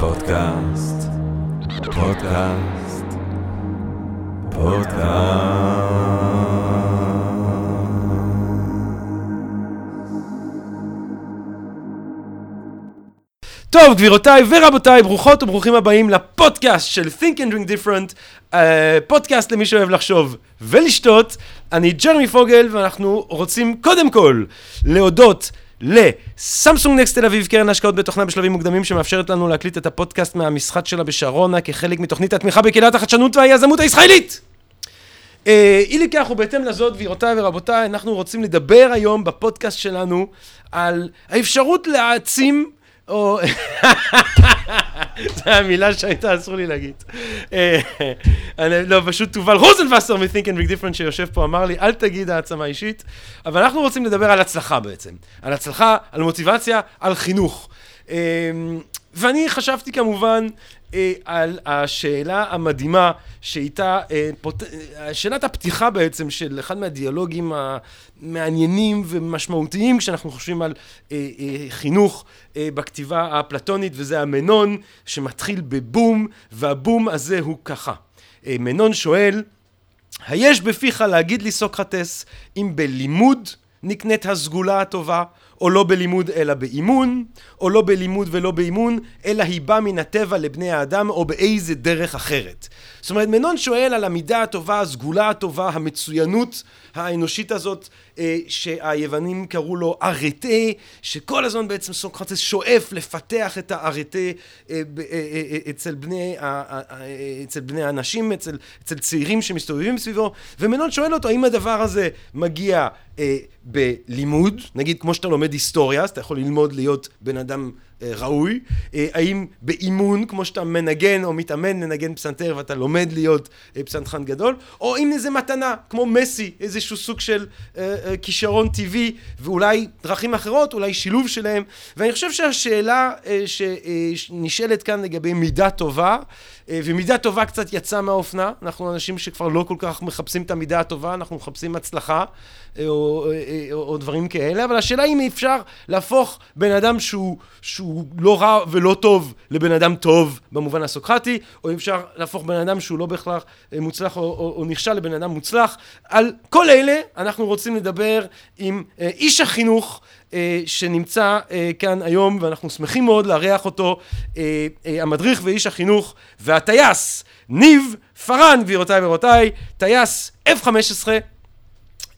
פודקאסט, פודקאסט, פודקאסט. טוב, גבירותיי ורבותיי, ברוכות וברוכים הבאים לפודקאסט של Think and Drink Different, uh, פודקאסט למי שאוהב לחשוב ולשתות. אני ג'רמי פוגל, ואנחנו רוצים קודם כל להודות לסמסונג נקסט תל אביב, קרן השקעות בתוכנה בשלבים מוקדמים, שמאפשרת לנו להקליט את הפודקאסט מהמשחק שלה בשרונה, כחלק מתוכנית התמיכה בקהילת החדשנות והיזמות הישראלית. אה, אי לכך ובהתאם לזאת, גבירותיי ורבותיי, אנחנו רוצים לדבר היום בפודקאסט שלנו על האפשרות להעצים, או... זו המילה שהייתה אסור לי להגיד. אה, לא, פשוט תובל רוזנבסר מ-Think and Big Different שיושב פה אמר לי, אל תגיד העצמה אישית, אבל אנחנו רוצים לדבר על הצלחה בעצם. על הצלחה, על מוטיבציה, על חינוך. אה, ואני חשבתי כמובן על השאלה המדהימה שאיתה, אה, פות... אה, שאלת הפתיחה בעצם של אחד מהדיאלוגים המעניינים ומשמעותיים כשאנחנו חושבים על אה, אה, חינוך אה, בכתיבה האפלטונית, וזה המנון שמתחיל בבום, והבום הזה הוא ככה. אה, מנון שואל, היש בפיך להגיד לי סוקרטס, אם בלימוד נקנית הסגולה הטובה, או לא בלימוד אלא באימון, או לא בלימוד ולא באימון, אלא היא באה מן הטבע לבני האדם, או באיזה דרך אחרת. זאת אומרת, מנון שואל על המידה הטובה, הסגולה הטובה, המצוינות האנושית הזאת, אה, שהיוונים קראו לו ארטה, שכל הזמן בעצם סוקרטס שואף לפתח את הארטה אה, אה, אה, אה, אצל בני, ה- ה- ה- אצל בני האנשים, אצל, אצל צעירים שמסתובבים סביבו, ומנון שואל אותו, האם הדבר הזה מגיע אה, בלימוד, נגיד כמו שאתה לומד היסטוריה, אז אתה יכול ללמוד להיות בן אדם אה, ראוי, אה, האם באימון, כמו שאתה מנגן או מתאמן לנגן פסנתר ואתה לומד להיות אה, פסנתרן גדול, או אם זה מתנה, כמו מסי, איזשהו סוג של אה, אה, כישרון טבעי, ואולי דרכים אחרות, אולי שילוב שלהם, ואני חושב שהשאלה אה, שנשאלת כאן לגבי מידה טובה, אה, ומידה טובה קצת יצאה מהאופנה, אנחנו אנשים שכבר לא כל כך מחפשים את המידה הטובה, אנחנו מחפשים הצלחה אה, או, אה, או, או דברים כאלה, אבל השאלה אם אפשר להפוך בן אדם שהוא, שהוא לא רע ולא טוב לבן אדם טוב במובן הסוקרטי, או אם אפשר להפוך בן אדם שהוא לא בהכרח אה, מוצלח או, או, או נכשל לבן אדם מוצלח. על כל אלה אנחנו רוצים לדבר עם אה, איש החינוך אה, שנמצא אה, כאן היום, ואנחנו שמחים מאוד לארח אותו, אה, אה, המדריך ואיש החינוך והטייס, ניב פארן, גבירותיי ורבותיי, טייס F-15,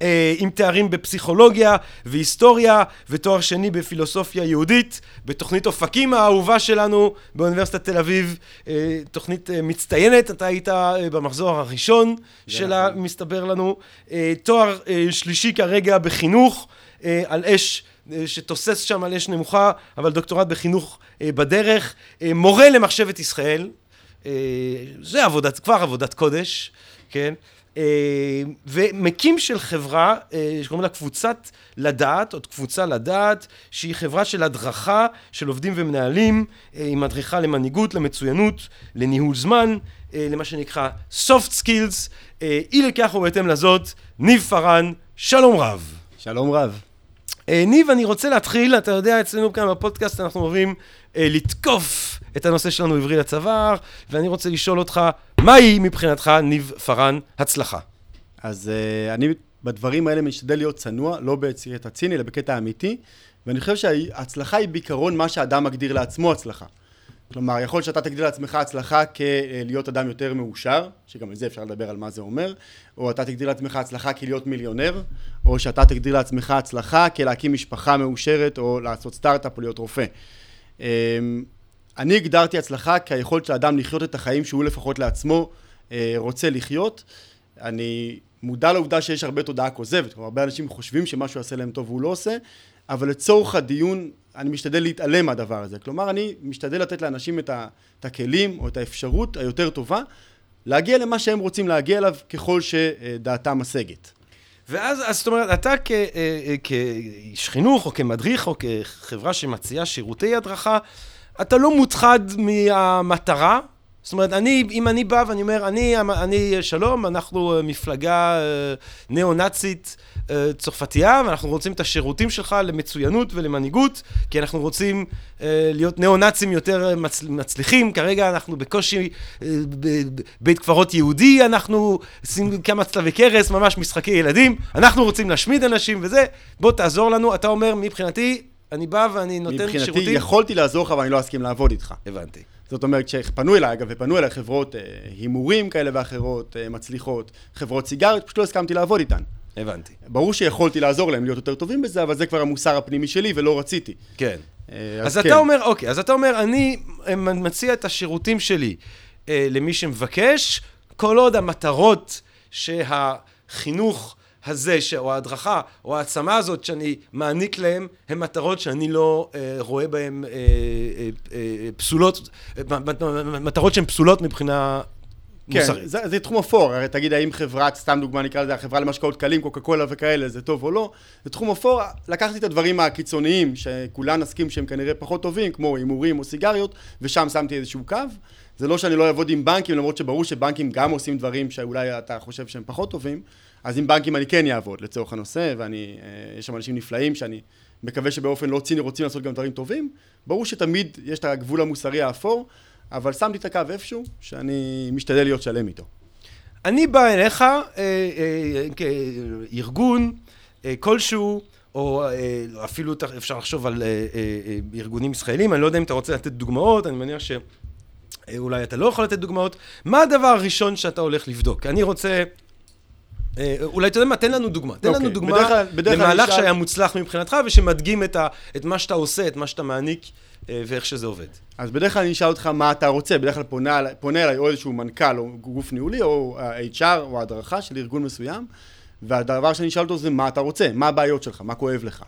אה, עם תארים בפסיכולוגיה והיסטוריה ותואר שני בפילוסופיה יהודית בתוכנית אופקים האהובה שלנו באוניברסיטת תל אביב, אה, תוכנית אה, מצטיינת, אתה היית אה, במחזור הראשון שלה, מסתבר לנו, אה, תואר אה, שלישי כרגע בחינוך אה, על אש אה, שתוסס שם על אש נמוכה, אבל דוקטורט בחינוך אה, בדרך, אה, מורה למחשבת ישראל, אה, זה עבודת, כבר עבודת קודש, כן? אה, ומקים של חברה אה, שקוראים לה קבוצת לדעת, עוד קבוצה לדעת, שהיא חברה של הדרכה של עובדים ומנהלים, אה, היא מדריכה למנהיגות, למצוינות, לניהול זמן, אה, למה שנקרא soft skills. אה, אי לכך ובהתאם לזאת, ניב פארן, שלום רב. שלום רב. אה, ניב, אני רוצה להתחיל, אתה יודע, אצלנו כאן בפודקאסט אנחנו אוהבים אה, לתקוף את הנושא שלנו עברי לצוואר, ואני רוצה לשאול אותך, מהי מבחינתך, ניב פארן, הצלחה? אז uh, אני בדברים האלה משתדל להיות צנוע, לא בקטע ציני, אלא בקטע אמיתי, ואני חושב שההצלחה היא בעיקרון מה שאדם מגדיר לעצמו הצלחה. כלומר, יכול להיות שאתה תגדיר לעצמך הצלחה כלהיות אדם יותר מאושר, שגם על זה אפשר לדבר על מה זה אומר, או אתה תגדיר לעצמך הצלחה כלהיות מיליונר, או שאתה תגדיר לעצמך הצלחה כלהקים משפחה מאושרת, או לעשות סטארט-אפ או להיות רופא. אמ, אני הגדרתי הצלחה כהיכולת של האדם לחיות את החיים שהוא לפחות לעצמו אה, רוצה לחיות. אני מודע לעובדה שיש הרבה תודעה כוזבת, כלומר הרבה אנשים חושבים שמשהו יעשה להם טוב והוא לא עושה, אבל לצורך הדיון אני משתדל להתעלם מהדבר הזה. כלומר, אני משתדל לתת לאנשים את, ה, את הכלים או את האפשרות היותר טובה להגיע למה שהם רוצים להגיע אליו ככל שדעתם משגת. ואז, אז זאת אומרת, אתה אה, אה, כאיש חינוך, או כמדריך, או כחברה שמציעה שירותי הדרכה, אתה לא מוטחד מהמטרה, זאת אומרת, אני, אם אני בא ואני אומר, אני, אני שלום, אנחנו מפלגה אה, ניאו-נאצית צרפתייה, ואנחנו רוצים את השירותים שלך למצוינות ולמנהיגות, כי אנחנו רוצים אה, להיות ניאו-נאצים יותר מצ, מצליחים. כרגע אנחנו בקושי בית קברות יהודי, אנחנו עושים כמה צלבי קרס, ממש משחקי ילדים, אנחנו רוצים להשמיד אנשים וזה, בוא תעזור לנו. אתה אומר, מבחינתי, אני בא ואני נותן מבחינתי, שירותים. מבחינתי יכולתי לעזור לך, אבל אני לא אסכים לעבוד איתך. הבנתי. זאת אומרת, שפנו אליי, אגב, ופנו אליי חברות אה, הימורים כאלה ואחרות, אה, מצליחות, חברות סיגריות, פשוט לא הסכמתי לעבוד איתן. הבנתי. ברור שיכולתי לעזור להם להיות יותר טובים בזה, אבל זה כבר המוסר הפנימי שלי ולא רציתי. כן. אה, אז, אז כן. אתה אומר, אוקיי, אז אתה אומר, אני מציע את השירותים שלי אה, למי שמבקש, כל עוד המטרות שהחינוך... הזה, ש... או ההדרכה, או העצמה הזאת שאני מעניק להם, הן מטרות שאני לא אה, רואה בהן אה, אה, אה, פסולות, מטרות שהן פסולות מבחינה כן, מוסרית. זה, זה תחום אפור, הרי תגיד האם חברת, סתם דוגמה נקרא לזה, החברה למשקאות קלים, קוקה קולה וכאלה, זה טוב או לא, זה תחום אפור, לקחתי את הדברים הקיצוניים, שכולן נסכים שהם כנראה פחות טובים, כמו הימורים או סיגריות, ושם שמתי איזשהו קו. זה לא שאני לא אעבוד עם בנקים, למרות שברור שבנקים גם עושים דברים שאולי אתה חושב שהם פחות טובים, אז עם בנקים אני כן אעבוד לצורך הנושא, ואני, אה, יש שם אנשים נפלאים שאני מקווה שבאופן לא ציני רוצים לעשות גם דברים טובים. ברור שתמיד יש את הגבול המוסרי האפור, אבל שמתי את הקו איפשהו, שאני משתדל להיות שלם איתו. אני בא אליך אה, אה, כארגון אה, כלשהו, או אה, אפילו אפשר לחשוב על אה, אה, ארגונים ישראלים, אני לא יודע אם אתה רוצה לתת דוגמאות, אני מניח שאולי אתה לא יכול לתת דוגמאות. מה הדבר הראשון שאתה הולך לבדוק? אני רוצה אה, אולי אתה יודע מה, תן לנו דוגמה. תן לנו אוקיי, דוגמה למהלך שהיה מוצלח מבחינתך ושמדגים את מה שאתה עושה, את מה שאתה מעניק אה, ואיך שזה עובד. אז בדרך כלל אני אשאל אותך מה אתה רוצה, בדרך כלל פונה אליי או איזשהו מנכ"ל או גוף ניהולי או HR או הדרכה של ארגון מסוים, והדבר שאני אשאל אותו זה מה אתה רוצה, מה הבעיות שלך, מה כואב לך.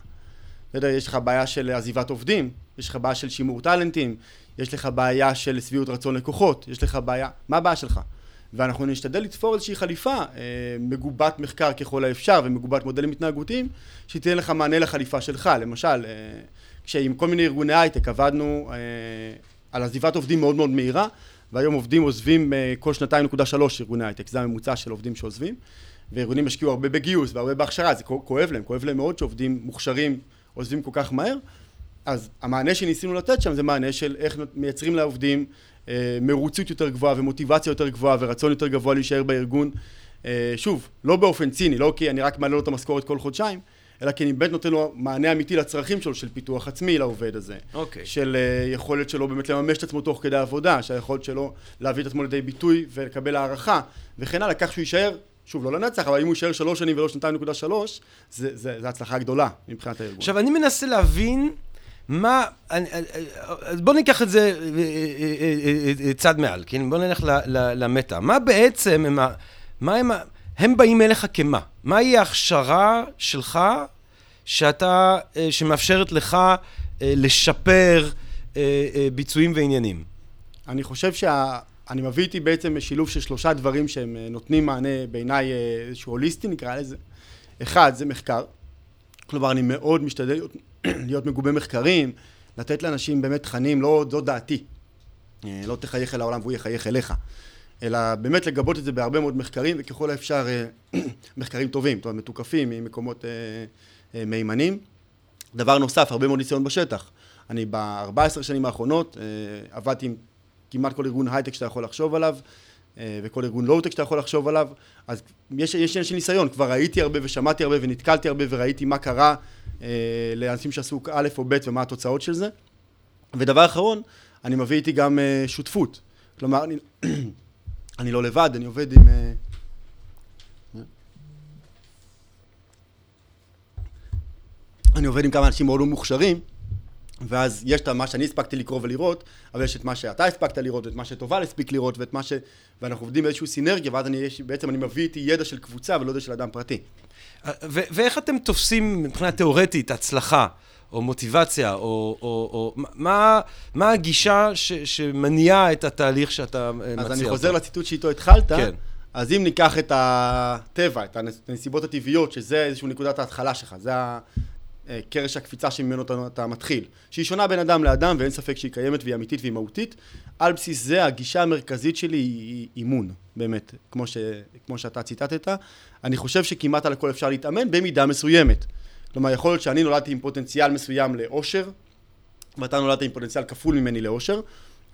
יודע, יש לך בעיה של עזיבת עובדים, יש לך בעיה של שימור טאלנטים, יש לך בעיה של שביעות רצון לקוחות, יש לך בעיה, מה הבעיה שלך? ואנחנו נשתדל לתפור איזושהי חליפה אה, מגובת מחקר ככל האפשר ומגובת מודלים התנהגותיים, שתיתן לך מענה לחליפה שלך. למשל, אה, כשעם כל מיני ארגוני הייטק עבדנו אה, על עזיבת עובדים מאוד מאוד מהירה, והיום עובדים עוזבים אה, כל שנתיים נקודה שלוש ארגוני הייטק, זה הממוצע של עובדים שעוזבים, וארגונים השקיעו הרבה בגיוס והרבה בהכשרה, זה כואב להם, כואב להם מאוד שעובדים מוכשרים עוזבים כל כך מהר. אז המענה שניסינו לתת שם זה מענה של איך מייצרים לעובדים אה, מרוצות יותר גבוהה ומוטיבציה יותר גבוהה ורצון יותר גבוה להישאר בארגון. שוב, לא באופן ציני, לא כי אני רק מעלה לו את המשכורת כל חודשיים, אלא כי אני באמת נותן לו מענה אמיתי לצרכים שלו, של פיתוח עצמי לעובד הזה. אוקיי. Okay. של uh, יכולת שלו באמת לממש את עצמו תוך כדי עבודה, של היכולת שלו להביא את עצמו לידי ביטוי ולקבל הערכה, וכן הלאה, כך שהוא יישאר, שוב, לא לנצח, אבל אם הוא יישאר שלוש שנים ולא שנתיים נקודה שלוש, זה, זה, זה הצלחה גדולה מבחינת הארגון. עכשיו, אני מנסה להבין מה, אז בוא ניקח את זה אה, אה, אה, צד מעל, כן? בוא נלך למטה. מה בעצם הם, מה הם, הם באים אליך כמה? מהי ההכשרה שלך שאתה, שמאפשרת לך לשפר ביצועים ועניינים? אני חושב שה... מביא איתי בעצם שילוב של שלושה דברים שהם נותנים מענה בעיניי איזשהו הוליסטי נקרא לזה. אחד, זה מחקר. כלומר, אני מאוד משתדל להיות להיות מגובה מחקרים, לתת לאנשים באמת תכנים, לא זו דעתי. אה, לא תחייך אל העולם והוא יחייך אליך. אלא באמת לגבות את זה בהרבה מאוד מחקרים, וככל האפשר אה, מחקרים טובים, זאת אומרת מתוקפים ממקומות אה, מהימנים. דבר נוסף, הרבה מאוד ניסיון בשטח. אני ב-14 שנים האחרונות עבדתי עם כמעט כל ארגון הייטק שאתה יכול לחשוב עליו, וכל ארגון לואו-טק שאתה יכול לחשוב עליו, אז יש, עניין של ניסיון, כבר ראיתי הרבה ושמעתי הרבה ונתקלתי הרבה וראיתי מה קרה אה, לאנשים שעשו א' או ב' ומה התוצאות של זה. ודבר אחרון, אני מביא איתי גם אה, שותפות. כלומר, אני, אני לא לבד, אני עובד עם... אה, אני עובד עם כמה אנשים מאוד מוכשרים, ואז יש את מה שאני הספקתי לקרוא ולראות, אבל יש את מה שאתה הספקת לראות, ואת מה שטובל הספיק לראות, ואת מה ש... ואנחנו עובדים באיזושהי סינרגיה, ואז אני, בעצם אני מביא איתי ידע של קבוצה ולא ידע של אדם פרטי. ו- ואיך אתם תופסים מבחינה תיאורטית הצלחה, או מוטיבציה, או, או, או מה, מה הגישה ש- שמניעה את התהליך שאתה אה, מציע? אז אני חוזר אותו. לציטוט שאיתו התחלת. כן. אז אם ניקח את הטבע, את הנסיבות הטבעיות, שזה איזושהי נקודת ההתחלה שלך, זה אה, קרש הקפיצה שממנו אתה, אתה מתחיל, שהיא שונה בין אדם לאדם ואין ספק שהיא קיימת והיא אמיתית והיא מהותית. על בסיס זה הגישה המרכזית שלי היא אימון, באמת, כמו, ש, כמו שאתה ציטטת. אני חושב שכמעט על הכל אפשר להתאמן במידה מסוימת. כלומר, יכול להיות שאני נולדתי עם פוטנציאל מסוים לאושר, ואתה נולדת עם פוטנציאל כפול ממני לאושר,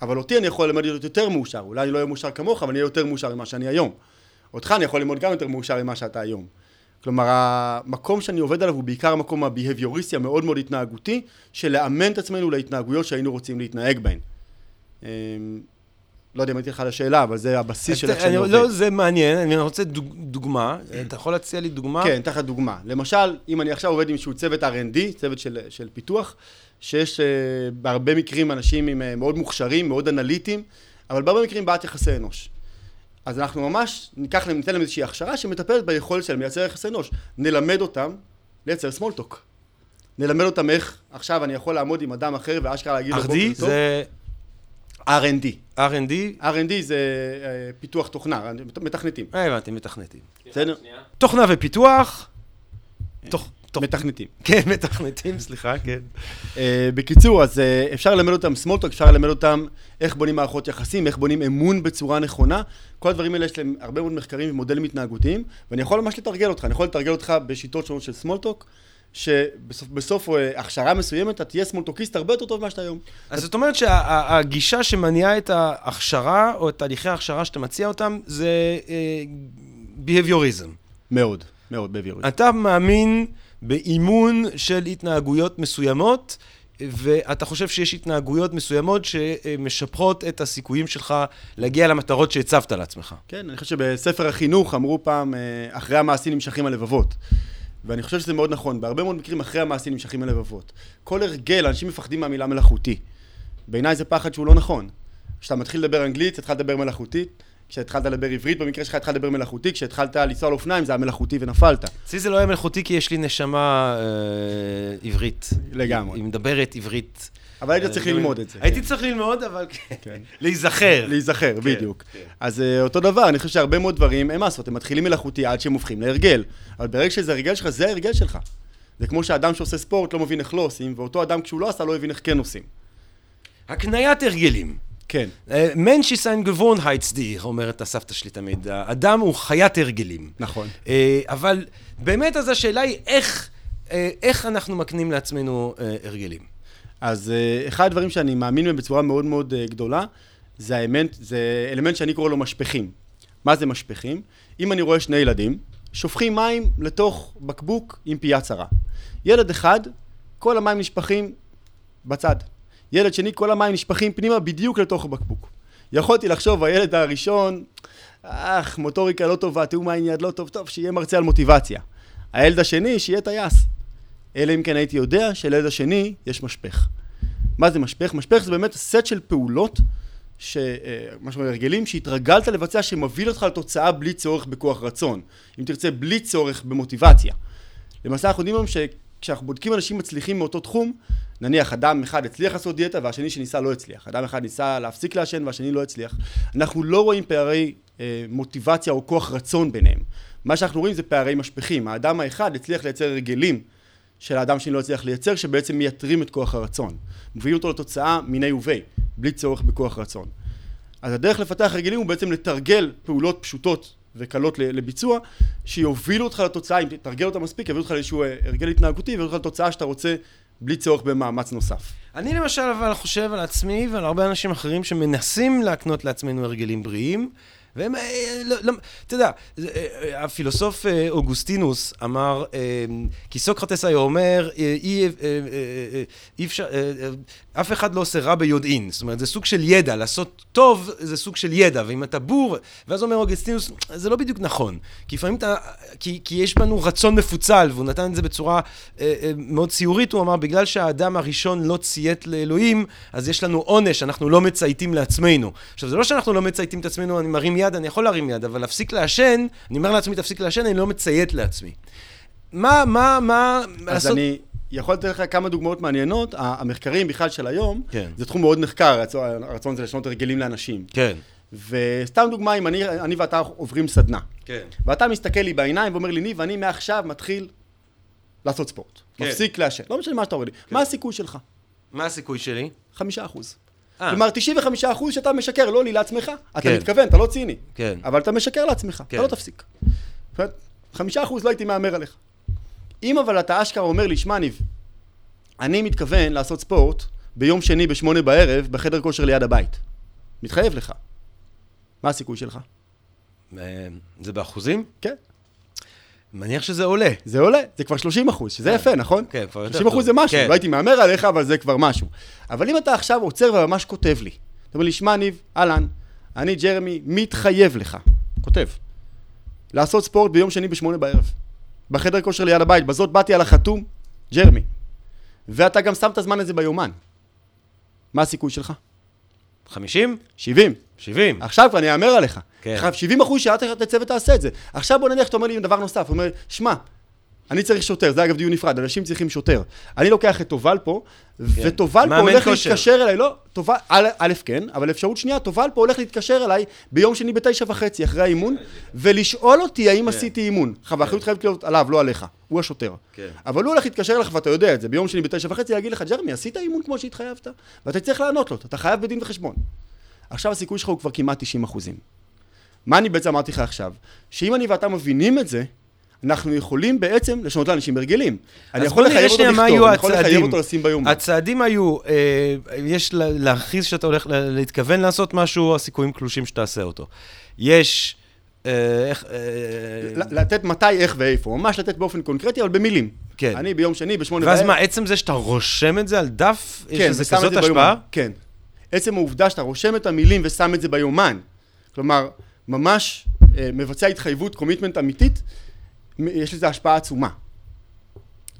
אבל אותי אני יכול ללמד להיות יותר מאושר. אולי אני לא אהיה מאושר כמוך, אבל אני אהיה יותר מאושר ממה שאני היום. אותך אני יכול ללמוד גם יותר מאושר ממה שאתה היום. כלומר, המקום שאני עובד עליו הוא בעיקר המקום הביהביוריסטי המאוד מאוד התנהגותי, של לאמן את עצמנו להתנהגויות שהיינו רוצים להתנהג בהן. לא יודע אם הייתי לך על השאלה, אבל זה הבסיס של איך שאני עובד. לא, זה מעניין, אני רוצה דוג, דוגמה. אתה יכול להציע לי דוגמה? כן, תחת דוגמה. למשל, אם אני עכשיו עובד עם איזשהו צוות R&D, צוות של, של פיתוח, שיש uh, בהרבה מקרים אנשים עם, uh, מאוד מוכשרים, מאוד אנליטיים, אבל בהרבה מקרים בעיית יחסי אנוש. אז אנחנו ממש ניקח להם, ניתן להם איזושהי הכשרה שמטפלת ביכולת שלהם לייצר יחסי אנוש. נלמד אותם לייצר סמולטוק. נלמד אותם איך עכשיו אני יכול לעמוד עם אדם אחר ואשכרה להגיד לו בוקר טוב. זה... R&D. R&D? R&D זה uh, פיתוח תוכנה, מתכנתים. אה, הבנתי, מתכנתים. בסדר? תוכנה ופיתוח. תוך... מתכנתים. כן, מתכנתים, סליחה, כן. Uh, בקיצור, אז uh, אפשר ללמד אותם סמולטוק, אפשר ללמד אותם איך בונים מערכות יחסים, איך בונים אמון בצורה נכונה. כל הדברים האלה יש להם הרבה מאוד מחקרים ומודלים התנהגותיים, ואני יכול ממש לתרגל אותך, אני יכול לתרגל אותך בשיטות שונות של סמולטוק. שבסוף הכשרה מסוימת אתה תהיה סמולטוקיסט הרבה יותר טוב ממה שאתה היום. אז זאת אומרת שהגישה שמניעה את ההכשרה, או את תהליכי ההכשרה שאתה מציע אותם, זה בהביוריזם. מאוד, מאוד בהביוריזם. אתה מאמין באימון של התנהגויות מסוימות, ואתה חושב שיש התנהגויות מסוימות שמשפרות את הסיכויים שלך להגיע למטרות שהצבת לעצמך. כן, אני חושב שבספר החינוך אמרו פעם, אחרי המעשים נמשכים הלבבות. ואני חושב שזה מאוד נכון, בהרבה מאוד מקרים אחרי המעשים נמשכים הלבבות. כל הרגל, אנשים מפחדים מהמילה מלאכותי. בעיניי זה פחד שהוא לא נכון. כשאתה מתחיל לדבר אנגלית, התחלת לדבר מלאכותית, כשהתחלת לדבר עברית, במקרה שלך התחלת לדבר מלאכותי, כשהתחלת לנסוע על אופניים זה היה מלאכותי ונפלת. אצלי זה לא היה מלאכותי כי יש לי נשמה אה, עברית. לגמרי. היא מדברת עברית. אבל היית צריך ללמוד את זה. הייתי צריך ללמוד, אבל כן. להיזכר. להיזכר, בדיוק. אז אותו דבר, אני חושב שהרבה מאוד דברים, אין מה לעשות, הם מתחילים מלאכותי עד שהם הופכים להרגל. אבל ברגע שזה הרגל שלך, זה ההרגל שלך. זה כמו שאדם שעושה ספורט לא מבין איך לא עושים, ואותו אדם כשהוא לא עשה לא הבין איך כן עושים. הקניית הרגלים. כן. מנש ist ein Gewohnheitstier, אומרת הסבתא שלי תמיד. האדם הוא חיית הרגלים. נכון. אבל באמת אז השאלה היא איך, איך אנחנו מקנים לעצמנו הרגלים. אז אחד הדברים שאני מאמין בהם בצורה מאוד מאוד גדולה, זה האמנט, זה אלמנט שאני קורא לו משפכים. מה זה משפכים? אם אני רואה שני ילדים, שופכים מים לתוך בקבוק עם פייה צרה. ילד אחד, כל המים נשפכים בצד. ילד שני, כל המים נשפכים פנימה בדיוק לתוך הבקבוק. יכולתי לחשוב, הילד הראשון, אך, מוטוריקה לא טובה, תיאום העין יד לא טוב, טוב, שיהיה מרצה על מוטיבציה. הילד השני, שיהיה טייס. אלא אם כן הייתי יודע שלילד השני יש משפך. מה זה משפך? משפך זה באמת סט של פעולות, ש... מה שאומרים הרגלים, שהתרגלת לבצע שמביא אותך לתוצאה בלי צורך בכוח רצון. אם תרצה, בלי צורך במוטיבציה. למעשה אנחנו יודעים היום שכשאנחנו בודקים אנשים מצליחים מאותו תחום, נניח אדם אחד הצליח לעשות דיאטה והשני שניסה לא הצליח. אדם אחד ניסה להפסיק לעשן והשני לא הצליח. אנחנו לא רואים פערי אה, מוטיבציה או כוח רצון ביניהם. מה שאנחנו רואים זה פערי משפכים. האדם האחד הצליח לייצר הרגלים של האדם שני לא הצליח לייצר, שבעצם מייתרים את כוח הרצון. מביאים אותו לתוצאה מיני ובי, בלי צורך בכוח רצון. אז הדרך לפתח הרגלים הוא בעצם לתרגל פעולות פשוטות וקלות לביצוע, שיובילו אותך לתוצאה, אם תתרגל אותה מספיק, יביאו אותך לאיזשהו הרגל התנהגותי, ויביאו אותך לתוצאה שאתה רוצה בלי צורך במאמץ נוסף. אני למשל אבל חושב על עצמי ועל הרבה אנשים אחרים שמנסים להקנות לעצמנו הרגלים בריאים, והם, לא, לא, אתה יודע, הפילוסוף אוגוסטינוס אמר, כי סוקרטס היה אומר, אי אפשר, אף אחד לא עושה רע ביודעין, זאת אומרת, זה סוג של ידע, לעשות טוב זה סוג של ידע, ואם אתה בור, ואז אומר אוגוסטינוס, זה לא בדיוק נכון, כי לפעמים אתה, כי, כי יש בנו רצון מפוצל, והוא נתן את זה בצורה מאוד ציורית, הוא אמר, בגלל שהאדם הראשון לא ציית לאלוהים, אז יש לנו עונש, אנחנו לא מצייתים לעצמנו. עכשיו, זה לא שאנחנו לא מצייתים את עצמנו, אני מרים יד, אני יכול להרים יד, אבל להפסיק לעשן, אני אומר לעצמי, תפסיק לעשן, אני לא מציית לעצמי. מה, מה, מה... אז לעשות... אני יכול לתת לך כמה דוגמאות מעניינות. המחקרים בכלל של היום, כן. זה תחום מאוד נחקר, הרצון זה לשנות הרגלים לאנשים. כן. וסתם דוגמה, אם אני, אני ואתה עוברים סדנה. כן. ואתה מסתכל לי בעיניים ואומר לי, ניב, אני מעכשיו מתחיל לעשות ספורט. כן. מפסיק לעשן. לא משנה מה שאתה אומר לי. מה הסיכוי שלך? מה הסיכוי שלי? חמישה אחוז. אה. כלומר, 95 אחוז שאתה משקר, לא לי, לעצמך. אתה כן. מתכוון, אתה לא ציני. כן. אבל אתה משקר לעצמך, כן. אתה לא תפסיק. אומרת, חמישה אחוז לא הייתי מהמר עליך. אם אבל אתה אשכרה אומר לי, שמע, ניב, אני מתכוון לעשות ספורט ביום שני בשמונה בערב בחדר כושר ליד הבית. מתחייב לך. מה הסיכוי שלך? אה, זה באחוזים? כן. מניח שזה עולה. זה עולה, זה כבר 30 אחוז, שזה יפה, נכון? כן, כבר יותר 30 אחוז טוב. זה משהו, כן. לא הייתי מהמר עליך, אבל זה כבר משהו. אבל אם אתה עכשיו עוצר וממש כותב לי, אתה אומר לי, שמע, ניב, אהלן, אני ג'רמי, מתחייב לך, כותב, לעשות ספורט ביום שני בשמונה בערב, בחדר כושר ליד הבית, בזאת באתי על החתום, ג'רמי. ואתה גם שם את הזמן הזה ביומן. מה הסיכוי שלך? 50? 70. 70. עכשיו כבר אני אאמר עליך. כן. עכשיו, 70 אחוז שאתה תצא ותעשה את זה. עכשיו בוא נניח שאתה אומר לי דבר נוסף, הוא אומר, שמע, אני צריך שוטר, זה אגב דיון נפרד, אנשים צריכים שוטר. אני לוקח את תובל פה, ותובל פה כן. הולך כושר. להתקשר אליי, לא, תובל, א', א', כן, אבל אפשרות שנייה, תובל פה הולך להתקשר אליי ביום שני בתשע וחצי אחרי האימון, ולשאול אותי האם עשיתי אימון. עכשיו, האחריות חייבת להיות עליו, לא עליך, הוא השוטר. כן. אבל הוא הולך להתקשר אליך ואתה יודע את זה, ביום שני בתשע וחצי להגיד לך, ג'רמי, עשית אימון כמו שהתחייבת? ואתה צריך לענות לו, אתה חייב בדין וחשבון. עכשיו הסיכוי שלך הוא כבר כמעט 90 אחוזים. מה אני בעצם אמרתי לך עכשיו? שאם אני ואתה מבינים את זה, אנחנו יכולים בעצם לשנות לאנשים הרגלים. אני יכול לחייב אותו לכתוב, אני יכול לחייב. אותו לשים ביומן. הצעדים היו, אה, יש לה- להכריז שאתה הולך להתכוון לעשות משהו, הסיכויים קלושים שתעשה אותו. יש, אה, איך, אה, לתת מתי, איך ואיפה, ממש לתת באופן קונקרטי, אבל במילים. כן. אני ביום שני בשמונה ואז מה, עצם זה שאתה רושם את זה על דף, יש כן, לזה את כזאת זה השפעה? כן. עצם העובדה שאתה רושם את המילים ושם את זה ביומן, כלומר, ממש מבצע התחייבות, קומיטמנט אמיתית, יש לזה השפעה עצומה.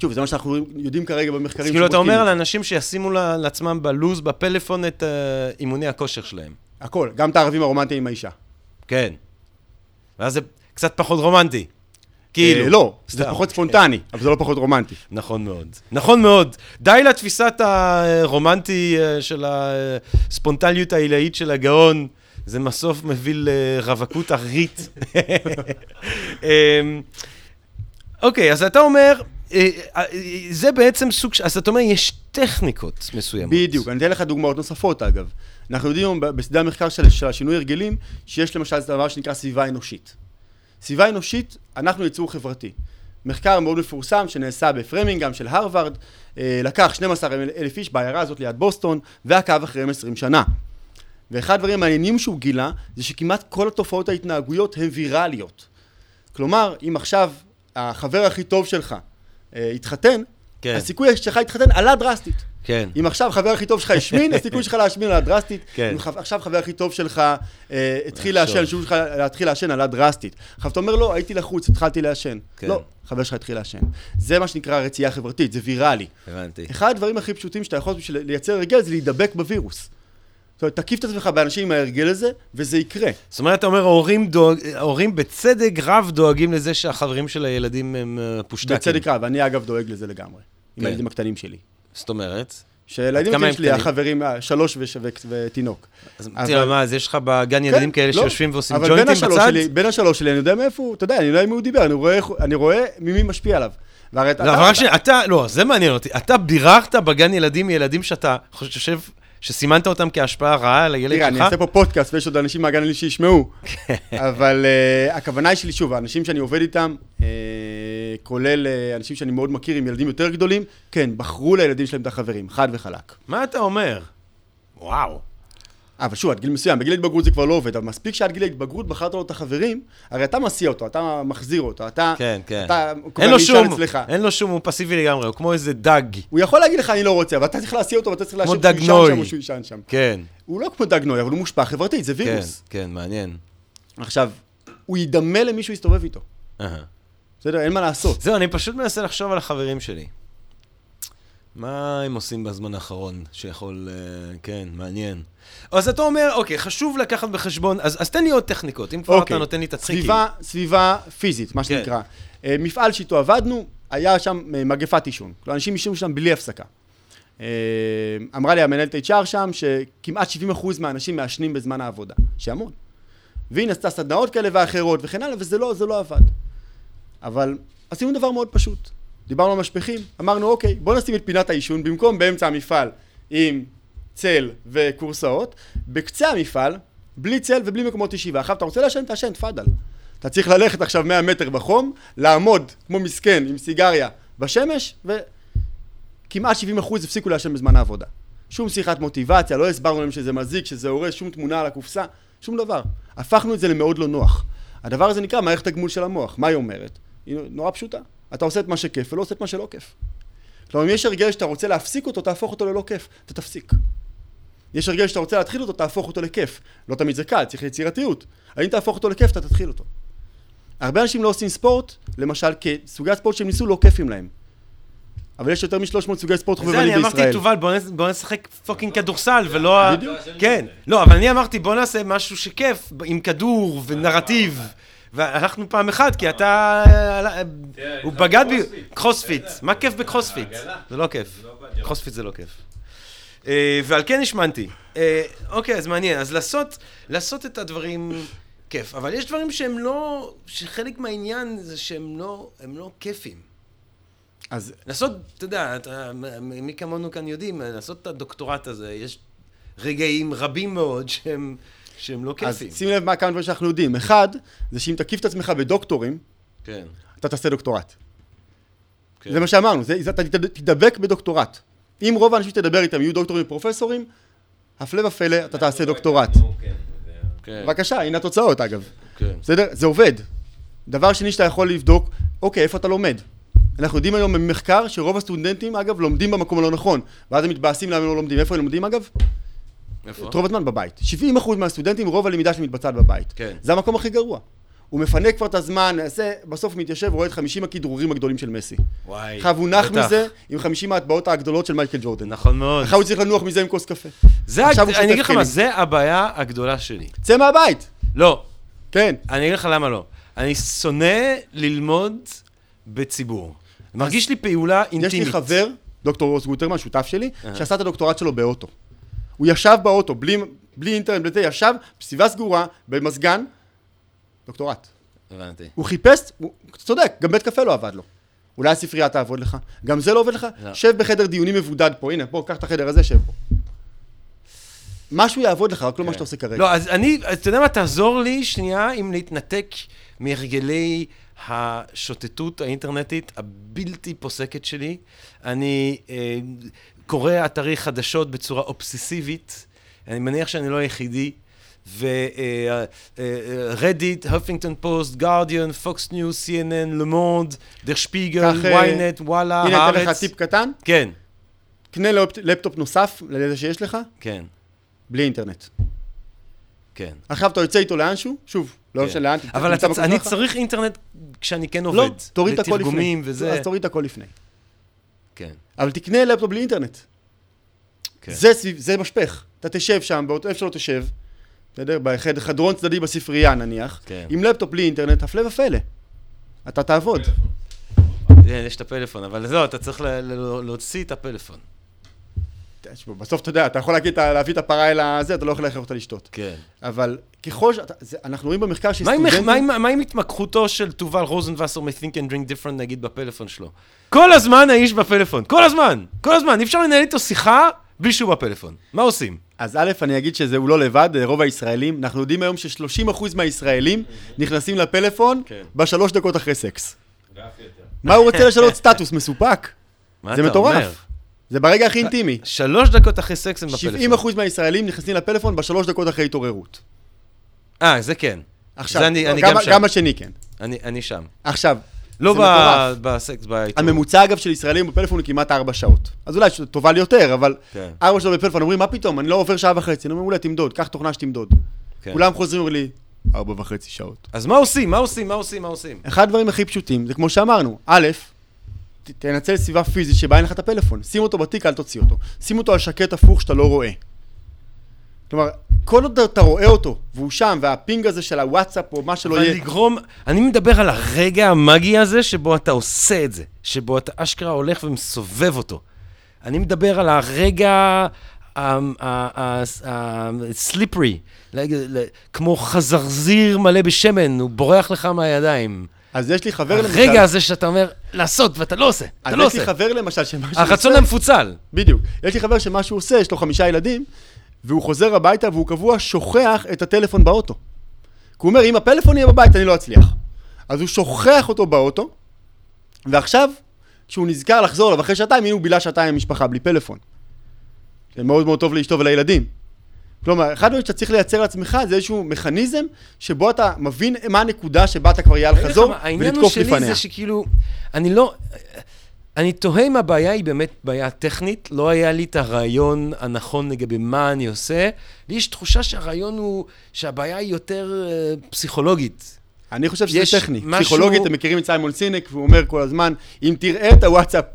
שוב, זה מה שאנחנו יודעים כרגע במחקרים אז כאילו אתה אומר את על זה. אנשים שישימו לעצמם בלוז, בפלאפון, את אה, אימוני הכושר שלהם. הכל, גם את הערבים הרומנטיים עם האישה. כן. ואז זה קצת פחות רומנטי. כאילו. אה, לא, זה. פחות ספונטני, אבל זה לא פחות רומנטי. נכון מאוד. נכון מאוד. די לתפיסת הרומנטי אה, של הספונטניות העילאית של הגאון. זה מסוף מביא לרווקות ארית. אוקיי, אז אתה אומר, אה, אה, זה בעצם סוג, אז אתה אומר, יש טכניקות מסוימות. בדיוק, אני אתן לך דוגמאות נוספות אגב. אנחנו יודעים בשדה המחקר של, של השינוי הרגלים, שיש למשל דבר שנקרא סביבה אנושית. סביבה אנושית, אנחנו יצור חברתי. מחקר מאוד מפורסם שנעשה בפרמינגהם של הרווארד, אה, לקח 12 אלף איש בעיירה הזאת ליד בוסטון, ועקב אחריהם 20 שנה. ואחד הדברים המעניינים שהוא גילה, זה שכמעט כל התופעות ההתנהגויות הן ויראליות. כלומר, אם עכשיו החבר הכי טוב שלך אה, התחתן, כן. הסיכוי שלך להתחתן עלה דרסטית. כן. אם עכשיו חבר הכי טוב שלך השמין, הסיכוי שלך להשמין עלה דרסטית. כן. אם ח- עכשיו חבר הכי טוב שלך אה, התחיל. לעשן, השיעור שלך להתחיל לעשן עלה דרסטית. עכשיו אתה אומר, לא, הייתי לחוץ, התחלתי לעשן. כן. לא, חבר שלך התחיל לעשן. זה מה שנקרא רצייה חברתית, זה ויראלי. הבנתי. אחד הדברים הכי פשוטים שאתה יכול בשביל לייצר הרגל זה להידבק בווירוס. זאת אומרת, תקיף את עצמך באנשים עם ההרגל הזה, וזה יקרה. זאת אומרת, אתה אומר, ההורים, דואג, ההורים בצדק רב דואגים לזה שהחברים של הילדים הם אה, פושטקים. בצדק רב, אני אגב דואג לזה לגמרי. עם כן. הילדים הקטנים שלי. זאת אומרת? שהילדים הקטנים שלי, קטנים? החברים, אה, שלוש ותינוק. אז אבל- תראה, מה, אז יש לך בגן ילדים כאלה לא, שיושבים ועושים ג'וינטים בצד? שלי, בין השלוש שלי, אני יודע מאיפה הוא, אתה יודע, אני יודע עם מי הוא דיבר, אני רואה, אני רואה ממי משפיע עליו. והרי אתה... לא, אתה, לא, זה מעניין אותי. אתה ביררת בגן ילדים ילדים שאתה חושב שסימנת אותם כהשפעה רעה על הילד תראה, אני שלך? אעשה פה פודקאסט ויש עוד אנשים מהגן שלי שישמעו, אבל uh, הכוונה היא שלי, שוב, האנשים שאני עובד איתם, uh, כולל uh, אנשים שאני מאוד מכיר עם ילדים יותר גדולים, כן, בחרו לילדים שלהם את החברים, חד וחלק. מה אתה אומר? וואו. אבל שוב, עד גיל מסוים, בגיל ההתבגרות זה כבר לא עובד, אבל מספיק שעד גיל ההתבגרות בחרת לו את החברים, הרי אתה מסיע אותו, אתה מחזיר אותו, אתה... כן, כן. אתה אין לו שום, אצלך. אין לו שום, הוא פסיבי לגמרי, הוא כמו איזה דג. הוא יכול להגיד לך אני לא רוצה, אבל אתה צריך להסיע אותו ואתה צריך דג שהוא יישן. שם או שהוא יישן שם. כן, הוא לא כמו דג נוי, אבל הוא מושפע חברתית, זה כן, וירוס. כן, מעניין. עכשיו, הוא ידמה למישהו שיסתובב איתו. אהה. בסדר, אין מה לעשות. זהו, אני פשוט מנסה לחשוב על החברים שלי. מה הם עושים בזמן האחרון שיכול... אה, כן, מעניין. אז אתה אומר, אוקיי, חשוב לקחת בחשבון, אז, אז תן לי עוד טכניקות, אם כבר אתה נותן לי את הטריקים. סביבה, סביבה פיזית, מה כן. שנקרא. אה, מפעל שאיתו עבדנו, היה שם אה, מגפת עישון. אנשים עישנו שם בלי הפסקה. אה, אמרה לי המנהלת HR שם, שכמעט 70% מהאנשים מעשנים בזמן העבודה, שהמון. והיא עשתה סדנאות כאלה ואחרות וכן הלאה, וזה לא, לא עבד. אבל עשינו דבר מאוד פשוט. דיברנו על משפכים, אמרנו, אוקיי, בוא נשים את פינת העישון, במקום באמצע המפעל עם צל וכורסאות, בקצה המפעל, בלי צל ובלי מקומות ישיבה. עכשיו, אתה רוצה לעשן, תעשן, תפאדל. אתה צריך ללכת עכשיו 100 מטר בחום, לעמוד כמו מסכן עם סיגריה בשמש, וכמעט 70 אחוז הפסיקו לעשן בזמן העבודה. שום שיחת מוטיבציה, לא הסברנו להם שזה מזיק, שזה הורס, שום תמונה על הקופסה, שום דבר. הפכנו את זה למאוד לא נוח. הדבר הזה נקרא מערכת הגמול של המוח. מה היא אומרת? היא נורא פשוטה. אתה עושה את מה שכיף ולא עושה את מה שלא כיף. כלומר, אם יש הרגל שאתה רוצה להפסיק אותו, תהפוך אותו ללא כיף. אתה תפסיק. יש הרגל שאתה רוצה להתחיל אותו, תהפוך אותו לכיף. לא תמיד זה קל, צריך יצירתיות. האם תהפוך אותו לכיף, אתה תתחיל אותו. הרבה אנשים לא עושים ספורט, למשל, כי סוגי הספורט שהם ניסו לא כיפים להם. אבל יש יותר מ-300 סוגי ספורט זה חובבני אני בישראל. אמרתי, תובל, בוא נשחק fucking כדורסל, ולא... בדיוק. כן. לא, אבל אני אמרתי, בוא נעשה משהו שכיף, עם כדור ונרטיב. והלכנו פעם אחת, כי אתה... הוא בגד בי... קרוספיט. מה כיף בקרוספיט? זה לא כיף. קרוספיט זה לא כיף. אה, ועל כן השמנתי. אה, אוקיי, אז מעניין. אז לעשות, לעשות את הדברים כיף. אבל יש דברים שהם לא... שחלק מהעניין זה שהם לא, הם לא כיפים. אז לעשות, אתה יודע, אתה, מי כמונו כאן יודעים, לעשות את הדוקטורט הזה, יש רגעים רבים מאוד שהם, שהם לא אז כיפים. שים לב מה כמה דברים שאנחנו יודעים. אחד, זה שאם תקיף את עצמך בדוקטורים, כן. אתה תעשה דוקטורט. כן. זה מה שאמרנו, זה, זה, אתה תד- תדבק בדוקטורט. אם רוב האנשים שתדבר איתם יהיו דוקטורים ופרופסורים, הפלא ופלא, אתה תעשה דוקטורט. כן. בבקשה, הנה התוצאות אגב. כן. בסדר? זה עובד. דבר שני שאתה יכול לבדוק, אוקיי, איפה אתה לומד? אנחנו יודעים היום במחקר שרוב הסטודנטים, אגב, לומדים במקום הלא נכון. ואז הם מתבאסים למה הם לא לומדים. איפה הם לומדים, אגב? איפה? את רוב הזמן בבית. 70% מהסטודנטים, רוב הלמידה שלהם מתבצעת בבית. כן. זה המקום הכי גרוע. הוא מפנה כבר את הזמן, זה, בסוף מתיישב, רואה את 50 הכדרורים הגדולים של מסי. וואי. עכשיו הוא נח בטח. מזה עם 50 ההטבעות הגדולות של מייקל ג'ורדן. נכון מאוד. עכשיו הוא צריך לנוח מזה עם כוס קפה. זה, הג- אני אגיד לך מה. זה הבעיה הגדולה שלי. צא מהבית! לא, כן. אני אגיד לך למה לא. אני שונא ללמוד בציבור. מרגיש לי פעולה אינטימית. יש לי חבר, דוקטור רוס גוטרמן, שותף שלי, שעשה את הדוקטורט שלו באוטו. הוא ישב באוטו, בלי, בלי אינטרנט, בלי זה, ישב בסביבה סגורה, במזגן, דוקטורט. הבנתי. הוא חיפש, הוא אתה צודק, גם בית קפה לא עבד לו. אולי הספרייה תעבוד לך, גם זה לא עובד לך? לא. שב בחדר דיונים מבודד פה, הנה, בוא, קח את החדר הזה, שב פה. משהו יעבוד לך, רק לא מה שאתה עושה כרגע. לא, אז אני, אתה יודע מה, תעזור לי שנייה אם להתנתק מהרגלי השוטטות האינטרנטית הבלתי פוסקת שלי. אני אה, קורא אתרי חדשות בצורה אובססיבית, אני מניח שאני לא היחידי. ורדיט, האפינגטון פוסט, גארדיאן, פוקס ניוז, CNN, למונד, דר שפיגל, ynet, וואלה, הנה, אתן לך הארץ. טיפ קטן, כן, קנה לפ- לפטופ נוסף לזה שיש לך, כן, בלי אינטרנט. כן. עכשיו אתה יוצא איתו לאנשהו, שוב, לא כן. משנה לאן, אבל אני. צריך אינטרנט כשאני כן עובד. לא, תוריד את הכל לפני. לתרגומים וזה. אז תוריד את הכל לפני. כן, אבל תקנה לפטופ בלי אינטרנט. כן. זה, סביב- זה משפך. אתה תשב שם, באותו איפה שלא תשב, בסדר? בחדרון צדדי בספרייה נניח, כן. עם לפטופ בלי אינטרנט, הפלא ופלא. אתה תעבוד. כן, יש את הפלאפון, אבל זהו, אתה צריך להוציא את הפלאפון. בסוף אתה יודע, אתה יכול להביא את הפרה אל הזה, אתה לא יכול להכריח אותה לשתות. כן. אבל ככל זה- אנחנו רואים במחקר מה שסטודנטים... מה עם- מה עם התמקחותו של תובל רוזנבסר מ-Think and Drink Different, נגיד, בפלאפון שלו? כל הזמן האיש בפלאפון, כל הזמן, כל הזמן, אי אפשר לנהל איתו שיחה בלי שהוא בפלאפון. מה עושים? אז א', אני אגיד שזה הוא לא לבד, רוב הישראלים, אנחנו יודעים היום ש-30% מהישראלים נכנסים לפלאפון כן. בשלוש דקות אחרי סקס. מה הוא רוצה לשנות סטטוס? מסופק? מה זה מטורף. אומר? זה ברגע הכי אינטימי. שלוש דקות אחרי סקס הם בפלאפון. 70% מהישראלים נכנסים לפלאפון בשלוש דקות אחרי התעוררות. אה, זה כן. עכשיו, זה אני- אני גם גם שם. גם השני כן. אני אני שם. עכשיו, לא זה ב-. בסקס, בעיתון. הממוצע אגב של ישראלים בפלאפון הוא כמעט 4 שעות. אז אולי תובל יותר, אבל כן. 4 שעות בפלאפון, אומרים, מה פתאום, אני לא עובר שעה וחצי. אני אומר, אולי תמדוד, קח תוכנה שתמדוד. כן. כולם חוזרים, לי, 4 וחצי שעות. אז מה עושים? מה עושים? מה עושים? מה עושים? אחד הדברים הכי פשוטים, זה כמו שאמרנו, א', תנצל סביבה פיזית שבה אין לך את הפלאפון. שים אותו בתיק, אל תוציא אותו. שים אותו על שקט הפוך שאתה לא רואה. כלומר, כל עוד אתה רואה אותו, והוא שם, והפינג הזה של הוואטסאפ או מה שלא אבל יהיה, לגרום, אני מדבר על הרגע המאגי הזה שבו אתה עושה את זה, שבו אתה אשכרה הולך ומסובב אותו. אני מדבר על הרגע הסליפרי, כמו חזרזיר מלא בשמן, הוא בורח לך מהידיים. אז יש לי חבר למשל... הרגע הזה שאתה אומר, לעשות, ואתה לא עושה, אתה אז לא יש לי עושה. חבר למשל שמה שהוא הרצון עושה... המפוצל. בדיוק. יש לי חבר שמה שהוא עושה, יש לו חמישה ילדים, והוא חוזר הביתה והוא קבוע שוכח את הטלפון באוטו. כי הוא אומר, אם הפלאפון יהיה בבית, אני לא אצליח. אז הוא שוכח אותו באוטו, ועכשיו, כשהוא נזכר לחזור אליו אחרי שעתיים, הנה הוא בילה שעתיים עם המשפחה בלי פלאפון. זה מאוד מאוד טוב לאשתו ולילדים. כלומר, אחד הדברים שאתה צריך לייצר לעצמך זה איזשהו מכניזם שבו אתה מבין מה הנקודה שבה אתה כבר יהיה על חזור מה, העניין הוא ולתקוף שלי לפניה. זה שכאילו, אני לא... אני תוהה אם הבעיה היא באמת בעיה טכנית, לא היה לי את הרעיון הנכון לגבי מה אני עושה. לי יש תחושה שהרעיון הוא, שהבעיה היא יותר אה, פסיכולוגית. אני חושב שזה טכני. משהו- פסיכולוגית, אתם מכירים את סיימון סינק, והוא אומר כל הזמן, אם תראה את הוואטסאפ,